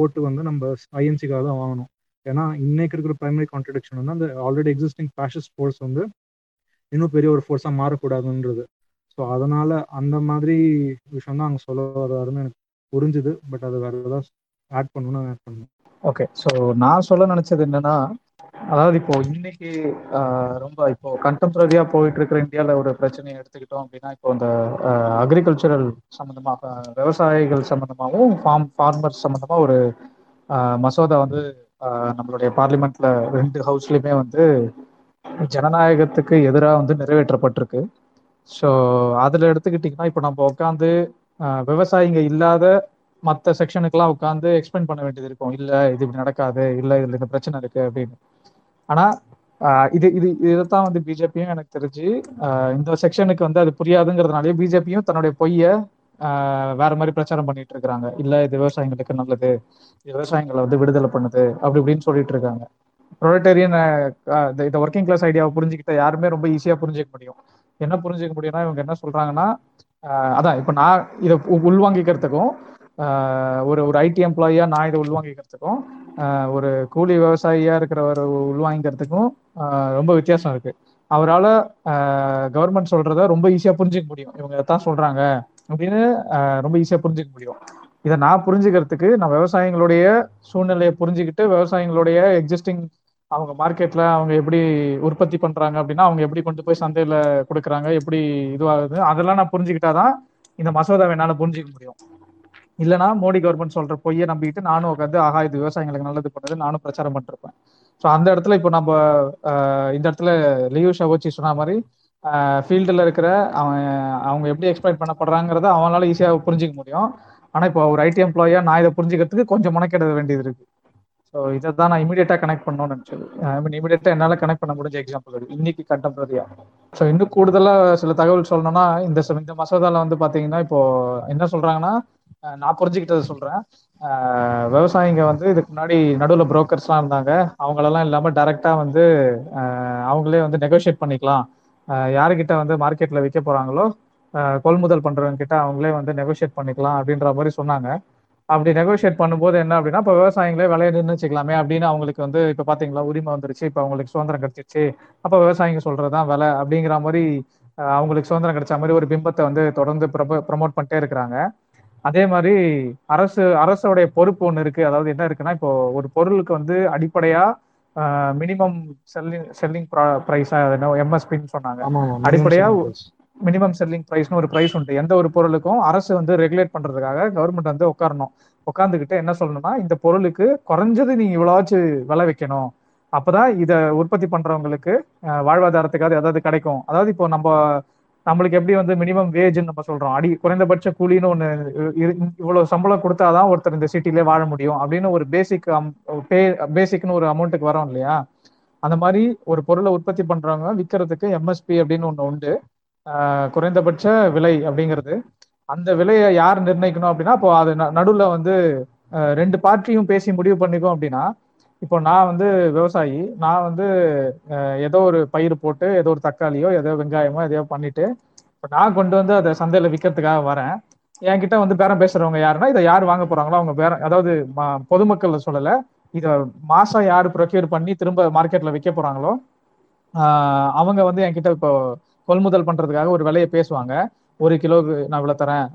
ஓட்டு வந்து நம்ம ஐஎன்சிக்காக தான் வாங்கணும். ஏன்னா இன்னைக்கு இருக்கிற பிரைமரி கான்ட்ரடிக்ஷன் வந்து அந்த ஆல்ரெடி எக்ஸிஸ்டிங் ஃபேஷஸ் ஃபோர்ஸ் வந்து இன்னும் பெரிய ஒரு ஃபோர்ஸாக மாறக்கூடாதுன்றது. ஸோ அதனால அந்த மாதிரி விஷயம் தான் அங்கே சொல்ல வர்றாருன்னு எனக்கு புரிஞ்சுது. பட் அது வேற ஏதாவது ஆட் பண்ணணும்னு ஆட் பண்ணணும் ஓகே ஸோ நான் சொல்ல நினைச்சது என்னன்னா அதாவது இப்போ இன்னைக்கு ரொம்ப இப்போ கண்டெம்பரரியா போயிட்டு இருக்கிற இந்தியாவில் ஒரு பிரச்சனையை எடுத்துக்கிட்டோம் அப்படின்னா இப்போ இந்த அக்ரிகல்ச்சரல் சம்மந்தமாக விவசாயிகள் சம்மந்தமாகவும் ஃபார்ம் ஃபார்மர்ஸ் சம்மந்தமா ஒரு மசோதா வந்து நம்மளுடைய பார்லிமெண்ட்ல ரெண்டு ஹவுஸ்லயுமே வந்து ஜனநாயகத்துக்கு எதிராக வந்து நிறைவேற்றப்பட்டிருக்கு. ஸோ அதில் எடுத்துக்கிட்டிங்கன்னா இப்போ நம்ம உட்காந்து விவசாயிங்க இல்லாத மற்ற செக்ஷனுக்கெல்லாம் உட்காந்து எக்ஸ்பிளைன் பண்ண வேண்டியது இருக்கும். இல்லை இது இப்படி நடக்காது. இல்லை இதில் இந்த பிரச்சனை இருக்கு அப்படின்னு. ஆனா இது இது இதைத்தான் வந்து பிஜேபியும் எனக்கு தெரிஞ்சு இந்த செக்ஷனுக்கு வந்து அது புரியாதுங்கிறதுனாலே பிஜேபியும் தன்னுடைய பொய்ய வேற மாதிரி பிரச்சாரம் பண்ணிட்டு இருக்காங்க. இல்ல இது விவசாயிகளுக்கு நல்லது இது விவசாயிகளை வந்து விடுதலை பண்ணுது அப்படி இப்படின்னு சொல்லிட்டு இருக்காங்க. ப்ரொலட்டேரியன் இந்த ஒர்க்கிங் கிளாஸ் ஐடியாவை புரிஞ்சுக்கிட்ட யாருமே ரொம்ப ஈஸியா புரிஞ்சுக்க முடியும். என்ன புரிஞ்சுக்க முடியும்னா இவங்க என்ன சொல்றாங்கன்னா அதான் இப்ப நான் இதை உள்வாங்கிக்கிறதுக்கும் ஒரு ஒரு ஐடி எம்ப்ளாயியா நான் இதை உள்வாங்கிக்கிறதுக்கும் ஒரு கூலி விவசாயியா இருக்கிறவர் உள்வாங்கிக்கிறதுக்கும் ரொம்ப வித்தியாசம் இருக்கு. அவரால் கவர்மெண்ட் சொல்றத ரொம்ப ஈஸியா புரிஞ்சுக்க முடியும். இவங்க தான் சொல்றாங்க அப்படின்னு ரொம்ப ஈஸியா புரிஞ்சுக்க முடியும். இதை நான் புரிஞ்சுக்கிறதுக்கு நான் விவசாயிகளுடைய சூழ்நிலையை புரிஞ்சுக்கிட்டு விவசாயிகளுடைய எக்ஸிஸ்டிங் அவங்க மார்க்கெட்ல அவங்க எப்படி உற்பத்தி பண்றாங்க அப்படின்னா அவங்க எப்படி கொண்டு போய் சந்தையில கொடுக்குறாங்க எப்படி இதுவாகுது அதெல்லாம் நான் புரிஞ்சுக்கிட்டாதான் இந்த மசோதாவை என்னால புரிஞ்சுக்க முடியும். இல்லைனா மோடி கவர்மெண்ட் சொல்ற பொய்யை நம்பிட்டு நானும் உட்காந்து ஆகா இது விவசாயிகளுக்கு நல்லது பண்ணுது நானும் பிரச்சாரம் பண்ணிருப்பேன். ஸோ அந்த இடத்துல இப்போ நம்ம இந்த இடத்துல லியூ ஷவோச்சி சொன்ன மாதிரி ஃபீல்டில் இருக்கிற அவன் அவங்க எப்படி எக்ஸ்பிளைன் பண்ணப்படுறாங்கிறத அவனால ஈஸியாக புரிஞ்சிக்க முடியும். ஆனால் இப்போ ஒரு ஐடி எம்ப்ளாயா நான் இதை புரிஞ்சுக்கிறதுக்கு கொஞ்சம் முனைக்கிட வேண்டியது இருக்கு. ஸோ இதை தான் நான் இமீடியட்டாக கனெக்ட் பண்ணணும்னு நினச்சது. ஐ மீன் இமீடியட்டாக என்னால் கனெக்ட் பண்ண முடிஞ்ச எக்ஸாம்பிள் இன்னைக்கு கண்டெம்பரரியா ஸோ இன்னும் கூடுதலாக சில தகவல் சொல்லணும்னா இந்த இந்த மசோதாவில் வந்து பார்த்தீங்கன்னா இப்போ என்ன சொல்றாங்கன்னா நான் புரிஞ்சுக்கிட்டதை சொல்றேன். விவசாயிங்க வந்து இதுக்கு முன்னாடி நடுவில் புரோக்கர்ஸ்லாம் இருந்தாங்க. அவங்களெல்லாம் இல்லாமல் டைரெக்டாக வந்து அவங்களே வந்து நெகோஷியேட் பண்ணிக்கலாம். யாருக்கிட்ட வந்து மார்க்கெட்ல விற்க போறாங்களோ கொள்முதல் பண்றவங்க கிட்ட அவங்களே வந்து நெகோஷியேட் பண்ணிக்கலாம் அப்படின்ற மாதிரி சொன்னாங்க. அப்படி நெகோஷியேட் பண்ணும்போது என்ன அப்படின்னா இப்போ விவசாயிகளே விலையை நிர்ணயிச்சிக்கலாமே அப்படின்னு அவங்களுக்கு வந்து இப்போ பார்த்தீங்களா உரிமை வந்துருச்சு. இப்போ அவங்களுக்கு சுதந்திரம் கிடைச்சிருச்சு. அப்போ விவசாயிங்க சொல்றதுதான் விலை அப்படிங்கிற மாதிரி அவங்களுக்கு சுதந்திரம் கிடைச்ச மாதிரி ஒரு பிம்பத்தை வந்து தொடர்ந்து ப்ரமோட் பண்ணிட்டே இருக்கிறாங்க. அதே மாதிரி அரசு அரசோடைய பொறுப்பு ஒன்று இருக்கு. அதாவது என்ன இருக்குன்னா இப்போ ஒரு பொருளுக்கு வந்து அடிப்படையா மினிமம் செல்லிங் செல்லிங் ப்ரைஸா எம்எஸ்பின்னு சொன்னாங்க. அடிப்படையா மினிமம் செல்லிங் ப்ரைஸ்னு ஒரு ப்ரைஸ் உண்டு. எந்த ஒரு பொருளுக்கும் அரசு வந்து ரெகுலேட் பண்றதுக்காக கவர்மெண்ட் வந்து உட்காரணும் உட்காந்துக்கிட்டு என்ன சொல்லணும்னா இந்த பொருளுக்கு குறைஞ்சது நீங்க இவ்வளவாச்சும் விலை வைக்கணும். அப்பதான் இதை உற்பத்தி பண்றவங்களுக்கு வாழ்வாதாரத்துக்காக ஏதாவது கிடைக்கும். அதாவது இப்போ நம்ம நம்மளுக்கு எப்படி வந்து மினிமம் வேஜ்னு நம்ம சொல்றோம். அடி குறைந்தபட்ச கூலின்னு ஒன்னு இவ்வளவு சம்பளம் கொடுத்தாதான் ஒருத்தர் இந்த சிட்டிலே வாழ முடியும். அப்படின்னு ஒரு பேசிக் பே பேசிக்னு ஒரு அமௌண்ட்டுக்கு வரோம் இல்லையா? அந்த மாதிரி ஒரு பொருளை உற்பத்தி பண்றவங்க விற்கிறதுக்கு எம்எஸ்பி அப்படின்னு ஒன்று உண்டு. குறைந்தபட்ச விலை அப்படிங்கிறது. அந்த விலையை யார் நிர்ணயிக்கணும் அப்படின்னா இப்போ அது நடுவில் வந்து ரெண்டு பார்ட்டியும் பேசி முடிவு பண்ணிக்கும் அப்படின்னா இப்போ நான் வந்து விவசாயி நான் வந்து ஏதோ ஒரு பயிர் போட்டு ஏதோ ஒரு தக்காளியோ ஏதோ வெங்காயமோ எதையோ பண்ணிட்டு இப்போ நான் கொண்டு வந்து அதை சந்தையில் விற்கிறதுக்காக வரேன். என்கிட்ட வந்து பேரம் பேசுறவங்க யாருன்னா இதை யார் வாங்க போறாங்களோ அவங்க பேரம் அதாவது பொதுமக்கள் சொல்லலை இதை மாசம் யார் ப்ரொக்யூர் பண்ணி திரும்ப மார்க்கெட்ல விற்க போறாங்களோ அவங்க வந்து என்கிட்ட இப்போ கொள்முதல் பண்றதுக்காக ஒரு விலையை பேசுவாங்க. ஒரு கிலோக்கு நான் இவ்வளவு தரேன்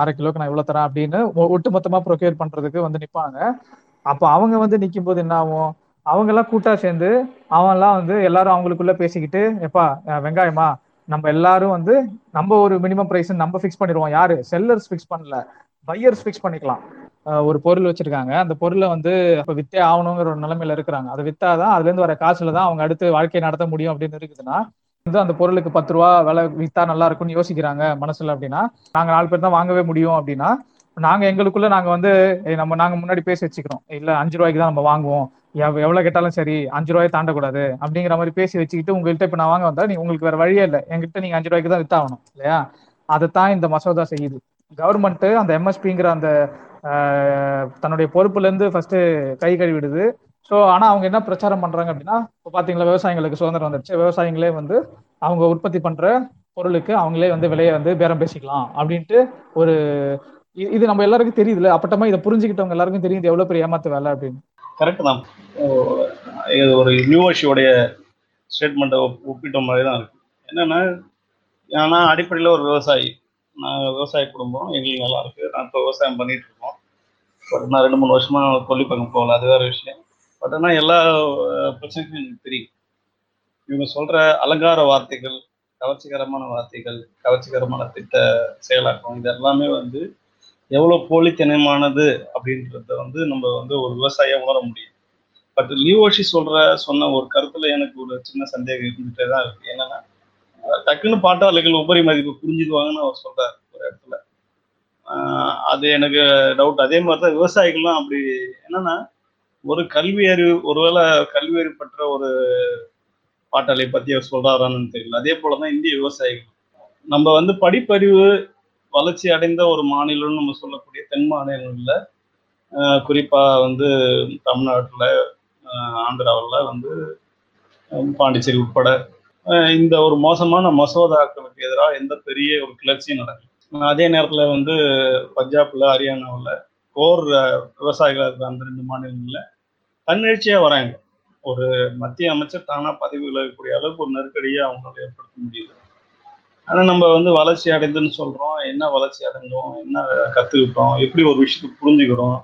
அரை கிலோக்கு நான் இவ்வளவு தரேன் அப்படின்னு ஒட்டு மொத்தமா ப்ரொக்யூர் பண்றதுக்கு வந்து நிப்பாங்க. அப்ப அவங்க வந்து நிற்கும் போது என்ன ஆகும் அவங்க எல்லாம் கூட்டா சேர்ந்து அவன் எல்லாம் வந்து எல்லாரும் அவங்களுக்குள்ள பேசிக்கிட்டு எப்பா வெங்காயமா? நம்ம எல்லாரும் வந்து நம்ம ஒரு மினிமம் பிரைஸ் நம்ம ஃபிக்ஸ் பண்ணிடுவோம். யாரு? செல்லர்ஸ் ஃபிக்ஸ் பண்ணல. பையர்ஸ் ஃபிக்ஸ் பண்ணிக்கலாம். ஒரு பொருள் வச்சிருக்காங்க. அந்த பொருளை வந்து இப்ப வித்தே ஆகணுங்கிற ஒரு நிலைமையில இருக்கிறாங்க. அதை வித்தாதான் அதுல இருந்து வர காசுல தான் அவங்க அடுத்து வாழ்க்கையை நடத்த முடியும் அப்படின்னு இருக்குதுன்னா வந்து அந்த பொருளுக்கு பத்து ரூபா விலை வித்தா நல்லா இருக்கும்னு யோசிக்கிறாங்க மனசுல அப்படின்னா நாங்க நாலு பேர் தான் வாங்கவே முடியும் அப்படின்னா நாங்க எங்களுக்குள்ள நாங்க வந்து நம்ம நாங்க முன்னாடி பேசி வச்சுக்கிறோம். இல்ல அஞ்சு ரூபாய்க்கு தான் நம்ம வாங்குவோம். எவ்வளவு கேட்டாலும் சரி அஞ்சு ரூபாய் தாண்டக்கூடாது. அப்படிங்கிற மாதிரி பேசி வச்சுக்கிட்டு உங்கள்கிட்ட இப்ப நான் வாங்க வந்தா நீ உங்களுக்கு வேற வழியே இல்லை. எங்கிட்ட நீங்க அஞ்சு ரூபாய்க்கு தான் வித்தாகணும் இல்லையா? அதைத்தான் இந்த மசோதா செய்யுது. கவர்மெண்ட் அந்த எம்எஸ்பிங்கிற அந்த தன்னுடைய பொறுப்புல இருந்து ஃபர்ஸ்ட் கை கழுவிடுது. ஸோ ஆனா அவங்க என்ன பிரச்சாரம் பண்றாங்க அப்படின்னா இப்போ பாத்தீங்களா விவசாயிகளுக்கு சுதந்திரம் வந்துருச்சு. விவசாயிகளே வந்து அவங்க உற்பத்தி பண்ற பொருளுக்கு அவங்களே வந்து விலையை வந்து பேரம் பேசிக்கலாம் அப்படின்ட்டு ஒரு இது நம்ம எல்லாருக்கும் தெரியுதுல அப்பட்டமா இதை புரிஞ்சுக்கிட்டவங்க எல்லாருக்கும் தெரியுது எவ்வளவு பெரிய ஏமாத்து வேலை அப்படின்னு. கரெக்ட் தான். இது ஒரு யூனிவர்சிட்டியோடைய ஸ்டேட்மெண்ட்டை ஒப்பிட்ட மாதிரி தான் இருக்கு. என்னன்னா ஏன்னா அடிப்படையில் ஒரு விவசாயி. நான் விவசாய குடும்பம் எங்களுக்கு நல்லா இருக்கு. நான் இப்போ விவசாயம் பண்ணிட்டு இருக்கோம். பட் நான் ரெண்டு மூணு வருஷமா கொல்லி பக்கம் போகல. அது வேற விஷயம். பட் ஆனால் எல்லா பிரச்சனைக்கும் எனக்கு தெரியும். இவங்க சொல்ற அலங்கார வார்த்தைகள் கவர்ச்சிகரமான வார்த்தைகள் கவர்ச்சிகரமான திட்ட செயலாக்கம் இது எல்லாமே வந்து எவ்வளோ போலித்தனமானது அப்படின்றத வந்து நம்ம வந்து ஒரு விவசாய உணர முடியும். பட் லியோஷி சொல்ற சொன்ன ஒரு கருத்துல எனக்கு ஒரு சின்ன சந்தேகம் இருந்துகிட்டே தான் இருக்கு. என்னன்னா டக்குன்னு பாட்டாளிகள் உபரி மதிப்பு புரிஞ்சுக்குவாங்கன்னு அவர் சொல்றாரு ஒரு இடத்துல. அது எனக்கு டவுட் அதே மாதிரி தான் விவசாயிகள்லாம் அப்படி என்னன்னா ஒரு கல்வி அறிவு ஒருவேளை கல்வி அறிவு பெற்ற ஒரு பாட்டாளி பத்தி அவர் சொல்றாரான்னு தெரியல. அதே போலதான் இந்திய விவசாயிகள் நம்ம வந்து படிப்பறிவு வளர்ச்சி அடைந்த ஒரு மாநிலம்னு நம்ம சொல்லக்கூடிய தென் மாநிலங்களில் குறிப்பாக வந்து தமிழ்நாட்டில் ஆந்திராவில் வந்து பாண்டிச்சேரி உட்பட இந்த ஒரு மோசமான மசோதாக்களுக்கு எதிராக எந்த பெரிய ஒரு கிளர்ச்சியும் நடக்கும் அதே நேரத்தில் வந்து பஞ்சாப்ல ஹரியானாவில் கோர் விவசாயிகளாக இருக்கிற அந்த ரெண்டு மாநிலங்களில் தன்னெழுச்சியாக வராங்க. ஒரு மத்திய அமைச்சர் தானாக பதவி விலகக்கூடிய அளவுக்கு ஒரு நெருக்கடியை அவங்களால ஏற்படுத்த முடியுது ஆனால் நம்ம வந்து வளர்ச்சி அடைந்துன்னு சொல்கிறோம் என்ன வளர்ச்சி அடைஞ்சோம்? என்ன கற்றுக்கிட்டோம் எப்படி ஒரு விஷயத்தை புரிஞ்சுக்கிறோம்?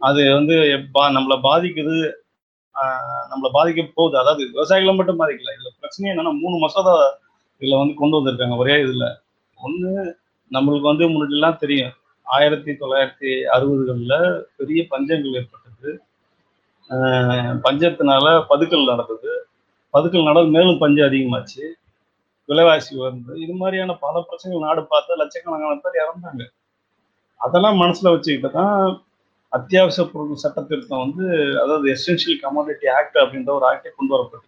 அது வந்து எப்பா நம்மளை பாதிக்குது. நம்மளை பாதிக்க போகுது. அதாவது விவசாயிகளை மட்டும் பாதிக்கல. இதுல பிரச்சனை என்னன்னா மூணு மசோதா இதுல வந்து கொண்டு வந்திருக்காங்க. ஒரே இதுல. ஒண்ணு நம்மளுக்கு வந்து முன்னாடிலாம் தெரியும். ஆயிரத்தி தொள்ளாயிரத்தி அறுபதுகளில் பெரிய பஞ்சங்கள் ஏற்பட்டது. பஞ்சத்தினால பதுக்கல் நடந்தது. பதுக்கல் நடந்து மேலும் பஞ்சம் அதிகமாச்சு. விலைவாசி வந்து இது மாதிரியான பல பிரச்சனைகள் நாடு பார்த்து லட்சக்கணக்கான பேர் இறந்தாங்க. அதெல்லாம் மனசுல வச்சுக்கிட்டு தான் அத்தியாவசிய பொருள் சட்ட திருத்தம் வந்து அதாவது எசென்ஷியல் கமாடிட்டி ஆக்ட் அப்படின்ற ஒரு ஆக்டை கொண்டு வரப்பட்டது.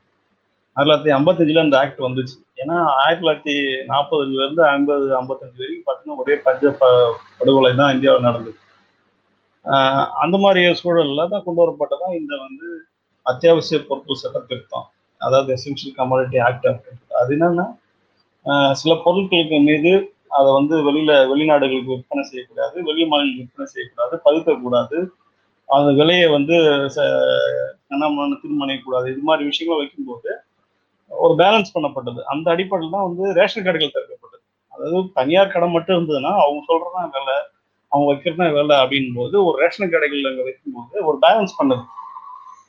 ஆயிரத்தி தொள்ளாயிரத்தி ஐம்பத்தஞ்சுல அந்த ஆக்ட் வந்துச்சு. ஏன்னா ஆயிரத்தி தொள்ளாயிரத்தி நாற்பதுல இருந்து ஐம்பது ஐம்பத்தஞ்சு வரைக்கும் பார்த்தீங்கன்னா ஒரே பஞ்ச படுகொலை தான் இந்தியாவில் நடந்தது. ஆஹ் அந்த மாதிரி சூழல்ல தான் கொண்டு வரப்பட்டதான் இந்த வந்து அத்தியாவசிய பொருட்கள் சட்ட திருத்தம் அதாவது எசென்ஷியல் கமாடிட்டி ஆக்ட் அப்படின்றது. அது என்னன்னா சில பொருட்களுக்கு மீது அதை வந்து வெளியில வெளிநாடுகளுக்கு விற்பனை செய்யக்கூடாது வெளி மாநிலங்களுக்கு விற்பனை செய்யக்கூடாது பதுக்கக்கூடாது அந்த விலையை வந்து கண்ணாமண்ண திருமணியக்கூடாது இது மாதிரி விஷயங்களை வைக்கும்போது ஒரு பேலன்ஸ் பண்ணப்பட்டது. அந்த அடிப்படையில் தான் வந்து ரேஷன் கடைகள் திறக்கப்பட்டது அதாவது தனியார் கடை மட்டும் இருந்ததுன்னா அவங்க சொல்றதுதான் வேலை அவங்க வைக்கிறதா வேலை அப்படின் போது ஒரு ரேஷன் கடைகள் அங்கே வைக்கும்போது ஒரு பேலன்ஸ் பண்ணது.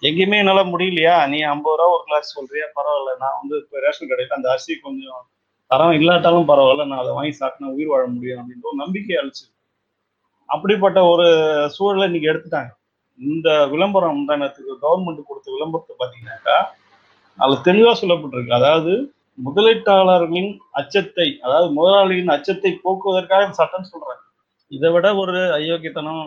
எங்கேயுமே என்னால் முடியலையா? நீ ஐம்பது ரூபா ஒரு கிளாஸ் சொல்றியா? பரவாயில்ல. நான் வந்து இப்போ ரேஷன் கடையில் அந்த அரிசி கொஞ்சம் தரம் இல்லாட்டாலும் பரவாயில்ல நான் அதை வாங்கி சாப்பிட்டா உயிர் வாழ முடியும் அப்படின்ற ஒரு நம்பிக்கை அழிச்சு அப்படிப்பட்ட ஒரு சூழலை இன்னைக்கு எடுத்துட்டாங்க. இந்த விளம்பரம் தான் கவர்மெண்ட் கொடுத்த விளம்பரத்தை பார்த்தீங்கன்னாக்கா அதில் தெளிவாக சொல்லப்பட்டிருக்கு. அதாவது முதலீட்டாளர்களின் அச்சத்தை அதாவது முதலாளியின் அச்சத்தை போக்குவதற்காக இந்த சட்டம் சொல்றாங்க. இதை விட ஒரு அயோக்கியத்தனம்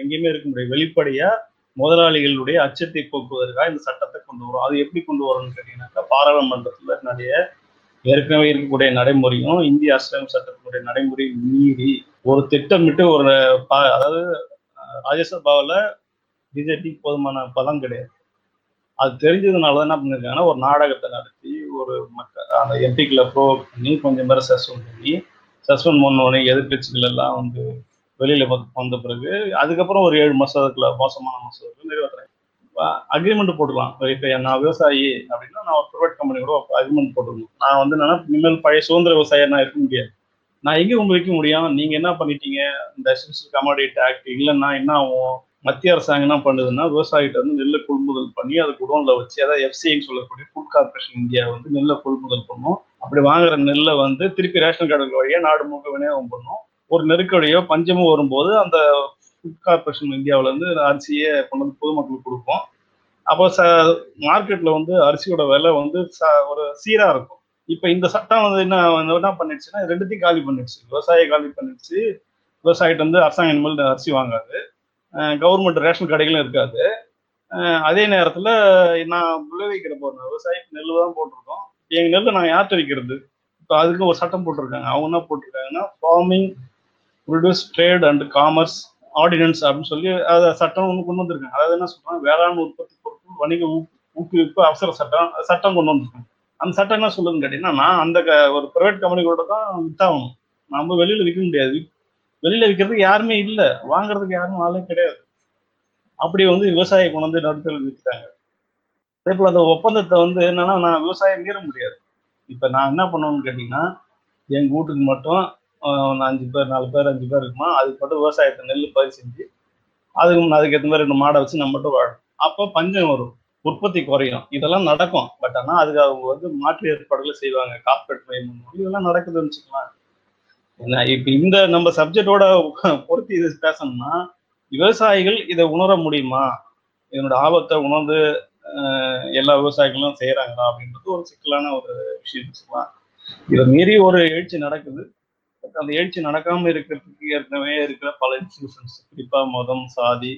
எங்கேயுமே இருக்க முடியாது. வெளிப்படையா முதலாளிகளுடைய அச்சத்தை போக்குவதற்காக இந்த சட்டத்தை கொண்டு வரும். அது எப்படி கொண்டு வரும்னு கேட்டீங்கன்னாக்கா பாராளுமன்றத்துல நிறைய ஏற்கனவே இருக்கக்கூடிய நடைமுறையும் இந்திய அரசியலமைப்பு சட்டத்தினுடைய நடைமுறையும் மீறி ஒரு திட்டமிட்டு ஒரு பா- அதாவது ராஜ்யசபாவில் பிஜேபி போதுமான பலம் கிடையாது. அது தெரிஞ்சதுனால தான் என்ன பண்ணிருக்காங்கன்னா ஒரு நாடகத்தை நடத்தி ஒரு மக்கள் அந்த எம்பிக்களை ப்ரோ பண்ணி கொஞ்சம் பேரை சஸ்பெண்ட் பண்ணி சஸ்பெண்ட் பண்ணோடனே எதிர்கட்சிகள் எல்லாம் வந்து வெளியில் வந்து- வந்த பிறகு அதுக்கப்புறம் ஒரு ஏழு மசோதாக்களை மோசமான மசோதாக்கள் நிறைவேற்றுறாங்க அக்ரிமெண்ட் போட்டுக்கலாம். இப்போ நான் விவசாயி அப்படின்னா நான் ஒரு ப்ரைவேட் கம்பெனி கூட அக்ரிமெண்ட் போட்டுக்கணும். நான் வந்து என்னன்னா இனிமேல் பழைய சுதந்திர விவசாயம் நான் இருக்க முடியாது. நான் எங்கே கொண்டு வைக்க முடியும்? நீங்கள் என்ன பண்ணிட்டீங்க? இந்த எசென்சியல் கமாடிட்டி ஆக்ட் இல்லைன்னா என்ன ஆகும்? மத்திய அரசாங்கம் என்ன பண்ணுதுன்னா விவசாயிகிட்ட வந்து நெல்லை கொள்முதல் பண்ணி அதை குடோனில் வச்சு அதாவது எஃப்சிஐன்னு சொல்லக்கூடிய ஃபுட் கார்பரேஷன் இந்தியா வந்து நெல்லை கொள்முதல் பண்ணும். அப்படி வாங்குற நெல்லை வந்து திருப்பி ரேஷன் கார்டுகள் வழியாக நாடு முழுக்க விநியோகம் பண்ணும். ஒரு நெருக்கடியோ பஞ்சமோ வரும்போது அந்த ஃபுட் கார்பரேஷன் இந்தியாவிலேருந்து அரிசியை கொண்டு வந்து பொதுமக்களுக்கு கொடுப்போம். அப்போ ச மார்க்கெட்டில் வந்து அரிசியோட விலை வந்து ச- ஒரு சீராக இருக்கும். இப்போ இந்த சட்டம் வந்து என்ன என்ன பண்ணிடுச்சுன்னா ரெண்டுத்தையும் காலி பண்ணிடுச்சு. விவசாய காலி பண்ணிடுச்சு. விவசாயிட்ட வந்து அரசாங்கம் இனிமேல் அரிசி வாங்காது. கவர்மெண்ட் ரேஷன் கடைகளும் இருக்காது. அதே நேரத்தில் நான் விளைவிக்கிற போகிறேன் விவசாயிக்கு நெல் தான் போட்டிருக்கோம். எங்கள் நெல்லை நான் யார்கிட்ட விற்கிறது இப்போ அதுக்கு ஒரு சட்டம் போட்டிருக்காங்க. அவங்க என்ன போட்டிருக்காங்கன்னா farming produce trade and commerce ordinance அப்படின்னு சொல்லி அதை சட்டம் ஒன்று கொண்டு வந்திருக்காங்க. அதாவது என்ன சொல்றாங்க? வேளாண் உற்பத்தி பொருட்கள் வணிக ஊக்குவிப்பு அவசர சட்டம் சட்டம் கொண்டு வந்திருக்காங்க. அந்த சட்டம் என்ன சொல்லுதுன்னு கேட்டீங்கன்னா நான் அந்த க- ஒரு ப்ரைவேட் கம்பெனிகளோட தான் வித்தாகணும். நம்ம வெளியில விற்க முடியாது. வெளியில விற்கிறதுக்கு யாருமே இல்லை. வாங்குறதுக்கு யாரும் ஆளே கிடையாது. அப்படி வந்து விவசாயி கொண்டு வந்து நடுத்தல் விற்கிறாங்க அதே போல அந்த ஒப்பந்தத்தை வந்து என்னன்னா நான் விவசாயம் மீற முடியாது. இப்ப நான் என்ன பண்ணணும்னு கேட்டீங்கன்னா எங்க வீட்டுக்கு மட்டும் அஞ்சு பேர் நாலு பேர் அஞ்சு பேர் இருக்குமா? அதுக்கு மட்டும் விவசாயத்தை நெல் பயிர் செஞ்சு அதுக்கு அதுக்கு ஏற்ற மாதிரி ரெண்டு மாடை வச்சு நம்ம மட்டும் வாழும். அப்போ பஞ்சம் வரும். உற்பத்தி குறையும். இதெல்லாம் நடக்கும். பட் ஆனால் அதுக்கு அவங்க வந்து மாற்று ஏற்பாடுகளை செய்வாங்க. கார்பரேட் மையம் இதெல்லாம் நடக்குதுன்னு வச்சுக்கலாம் என்ன இப்போ இந்த நம்ம சப்ஜெக்டோட பொருத்தி இது பேசணும்னா விவசாயிகள் இதை உணர முடியுமா? இதனோட ஆபத்தை உணர்ந்து எல்லா விவசாயிகளும் செய்யறாங்களா அப்படின்றது ஒரு சிக்கலான ஒரு விஷயம் வச்சுக்கலாம் இதை மீறி ஒரு எழுச்சி நடக்குது. அந்த எழுச்சி நடக்காம இருக்கிறதுக்கு ஏற்கனவே இருக்கிற பல இன்ஸ்டிடியூஷன்ஸ் குறிப்பா மதம் சாதி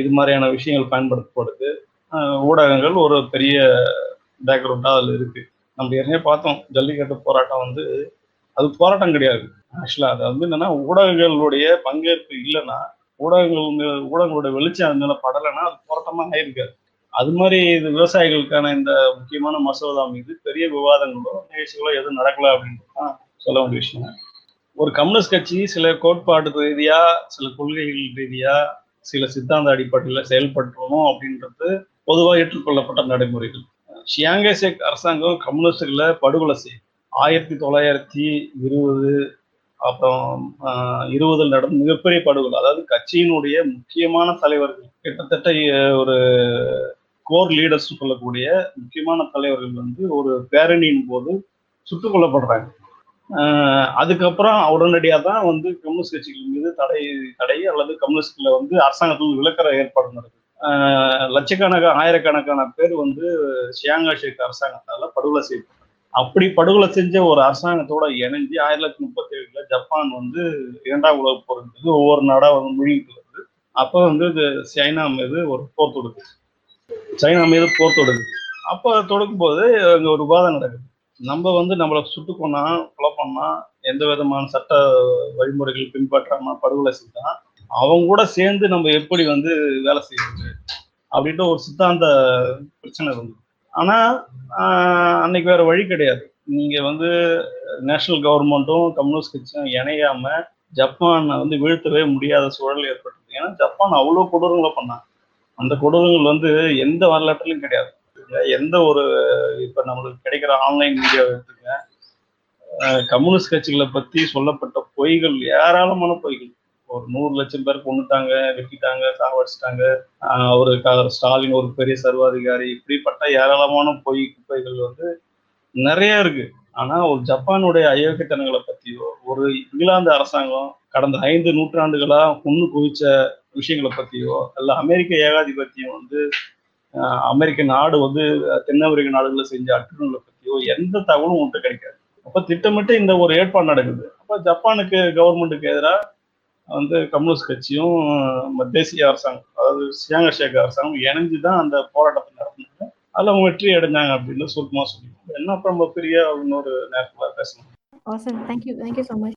இது மாதிரியான விஷயங்கள் பயன்படுத்தப்படுது. ஊடகங்கள் ஒரு பெரிய பேக்ரவுண்டா அதுல இருக்கு. நம்ம ஏற்கனவே பார்த்தோம் ஜல்லிக்கட்டு போராட்டம் வந்து அது போராட்டம் கிடையாது. ஆக்சுவலா அது வந்து என்னன்னா ஊடகங்களுடைய பங்கேற்பு இல்லைன்னா ஊடகங்கள் ஊடகங்களோட வெளிச்சம் அது மேல படலைன்னா அது போராட்டமா ஆயிருக்காது. அது மாதிரி இது விவசாயிகளுக்கான இந்த முக்கியமான மசோதா மீது பெரிய விவாதங்களோ நிகழ்ச்சிகளோ எதுவும் நடக்கல அப்படின்றது தான் சொல்ல வேண்டிய விஷயம். ஒரு கம்யூனிஸ்ட் கட்சி சில கோட்பாடு ரீதியா சில கொள்கைகள் ரீதியா சில சித்தாந்த அடிப்படையில் செயல்பட்டுறணும் அப்படின்றது பொதுவாக ஏற்றுக்கொள்ளப்பட்ட நடைமுறைகள். ஷியாங்கேசேக் அரசாங்கம் கம்யூனிஸ்டுகளை படுகொலை செய்யும் ஆயிரத்தி தொள்ளாயிரத்தி இருபது அப்புறம் இருபதில் நடந்த மிகப்பெரிய படுகொலை. அதாவது கட்சியினுடைய முக்கியமான தலைவர்கள் கிட்டத்தட்ட ஒரு கோர் லீடர்ஸ் சொல்லக்கூடிய முக்கியமான தலைவர்கள் வந்து ஒரு பேரணியின் போது சுட்டுக் கொல்லப்படுறாங்க. அதுக்கப்புறம் உடனடியாக தான் வந்து கம்யூனிஸ்ட் கட்சிகள் மீது தடை தடை அல்லது கம்யூனிஸ்ட்ல வந்து அரசாங்கத்தில் விளக்கிற ஏற்பாடு நடக்குது. லட்சக்கணக்கான ஆயிரக்கணக்கான பேர் வந்து ஷியாங்கா ஷேக் அரசாங்கத்தால படுகொலை செய்யப்பட்டாங்க. அப்படி படுகொலை செஞ்ச ஒரு அரசாங்கத்தோட இணைஞ்சு ஆயிரத்தி தொள்ளாயிரத்தி முப்பத்தி ஏழுல ஜப்பான் வந்து இரண்டாம் உலக போருக்கு ஒவ்வொரு நாடா வந்து முழுகிட்டு வருது. அப்போ வந்து இது சைனா மீது ஒரு போர் தொடுக்குது. சைனா மீது போர் தொடுக்குது. அப்போ தொடுக்கும் போது அங்கே ஒரு விவாதம் நடக்குது. நம்ம வந்து நம்மளை சுட்டு கொண்டா கொலை பண்ணா எந்த விதமான சட்ட வழிமுறைகள் பின்பற்றாம படுகொலை செஞ்சா அவங்க கூட சேர்ந்து நம்ம எப்படி வந்து வேலை செய்யறது அப்படின்ற ஒரு சித்தாந்த பிரச்சனை இருந்தது. ஆனா அன்னைக்கு வேற வழி கிடையாது. நீங்க வந்து நேஷனல் கவர்மெண்ட்டும் கம்யூனிஸ்ட் கட்சியும் இணையாம ஜப்பானை வந்து வீழ்த்தவே முடியாத சூழல் ஏற்பட்டது. ஏன்னா ஜப்பான் அவ்வளோ கொடூரங்களை பண்ணாங்க அந்த கொடூரங்கள் வந்து எந்த வரலாற்றிலும் கிடையாது. எந்த ஒரு இப்ப நம்மளுக்கு கிடைக்கிற ஆன்லைன் மீடியா எடுத்துக்க கம்யூனிஸ்ட் கட்சிகளை பத்தி சொல்லப்பட்ட பொய்கள் ஏராளமான பொய்கள். ஒரு நூறு லட்சம் பேர் கொண்டுட்டாங்க வெட்டிட்டாங்க சாவடிச்சிட்டாங்க. ஆஹ் ஒரு ஸ்டாலின் ஒரு பெரிய சர்வாதிகாரி. இப்படிப்பட்ட ஏராளமான பொய் குப்பைகள் வந்து நிறைய இருக்கு. ஆனா ஒரு ஜப்பானுடைய அயோக்கியத்தனங்களை பத்தியோ ஒரு இங்கிலாந்து அரசாங்கம் கடந்த ஐந்து நூற்றாண்டுகளா கொண்டு குவிச்ச விஷயங்களை பத்தியோ அல்ல அமெரிக்க ஏகாதிபத்தியம் வந்து அமெரிக்க நாடு வந்து தென் அமெரிக்க நாடுகளை செஞ்ச அட்டுகளை பற்றியோ எந்த தகவலும் உன்கிட்ட கிடைக்காது அப்போ திட்டமிட்டு இந்த ஒரு ஏற்பாடு நடக்குது அப்போ ஜப்பானுக்கு கவர்மெண்ட்டுக்கு எதிராக வந்து கம்யூனிஸ்ட் கட்சியும் ம- தேசிய அரசாங்கம் அதாவது சியாங்க சேகர் அரசாங்கம் இணைஞ்சு தான் அந்த போராட்டத்தை நடத்தினாங்க அதில் அவங்க வெற்றி அடைஞ்சாங்க அப்படின்னு சுருக்கமாக சொல்லி என்ன அப்புறம் பெரிய இன்னொரு நேரத்தில் பேசணும் Awesome. Thank you. Thank you so much.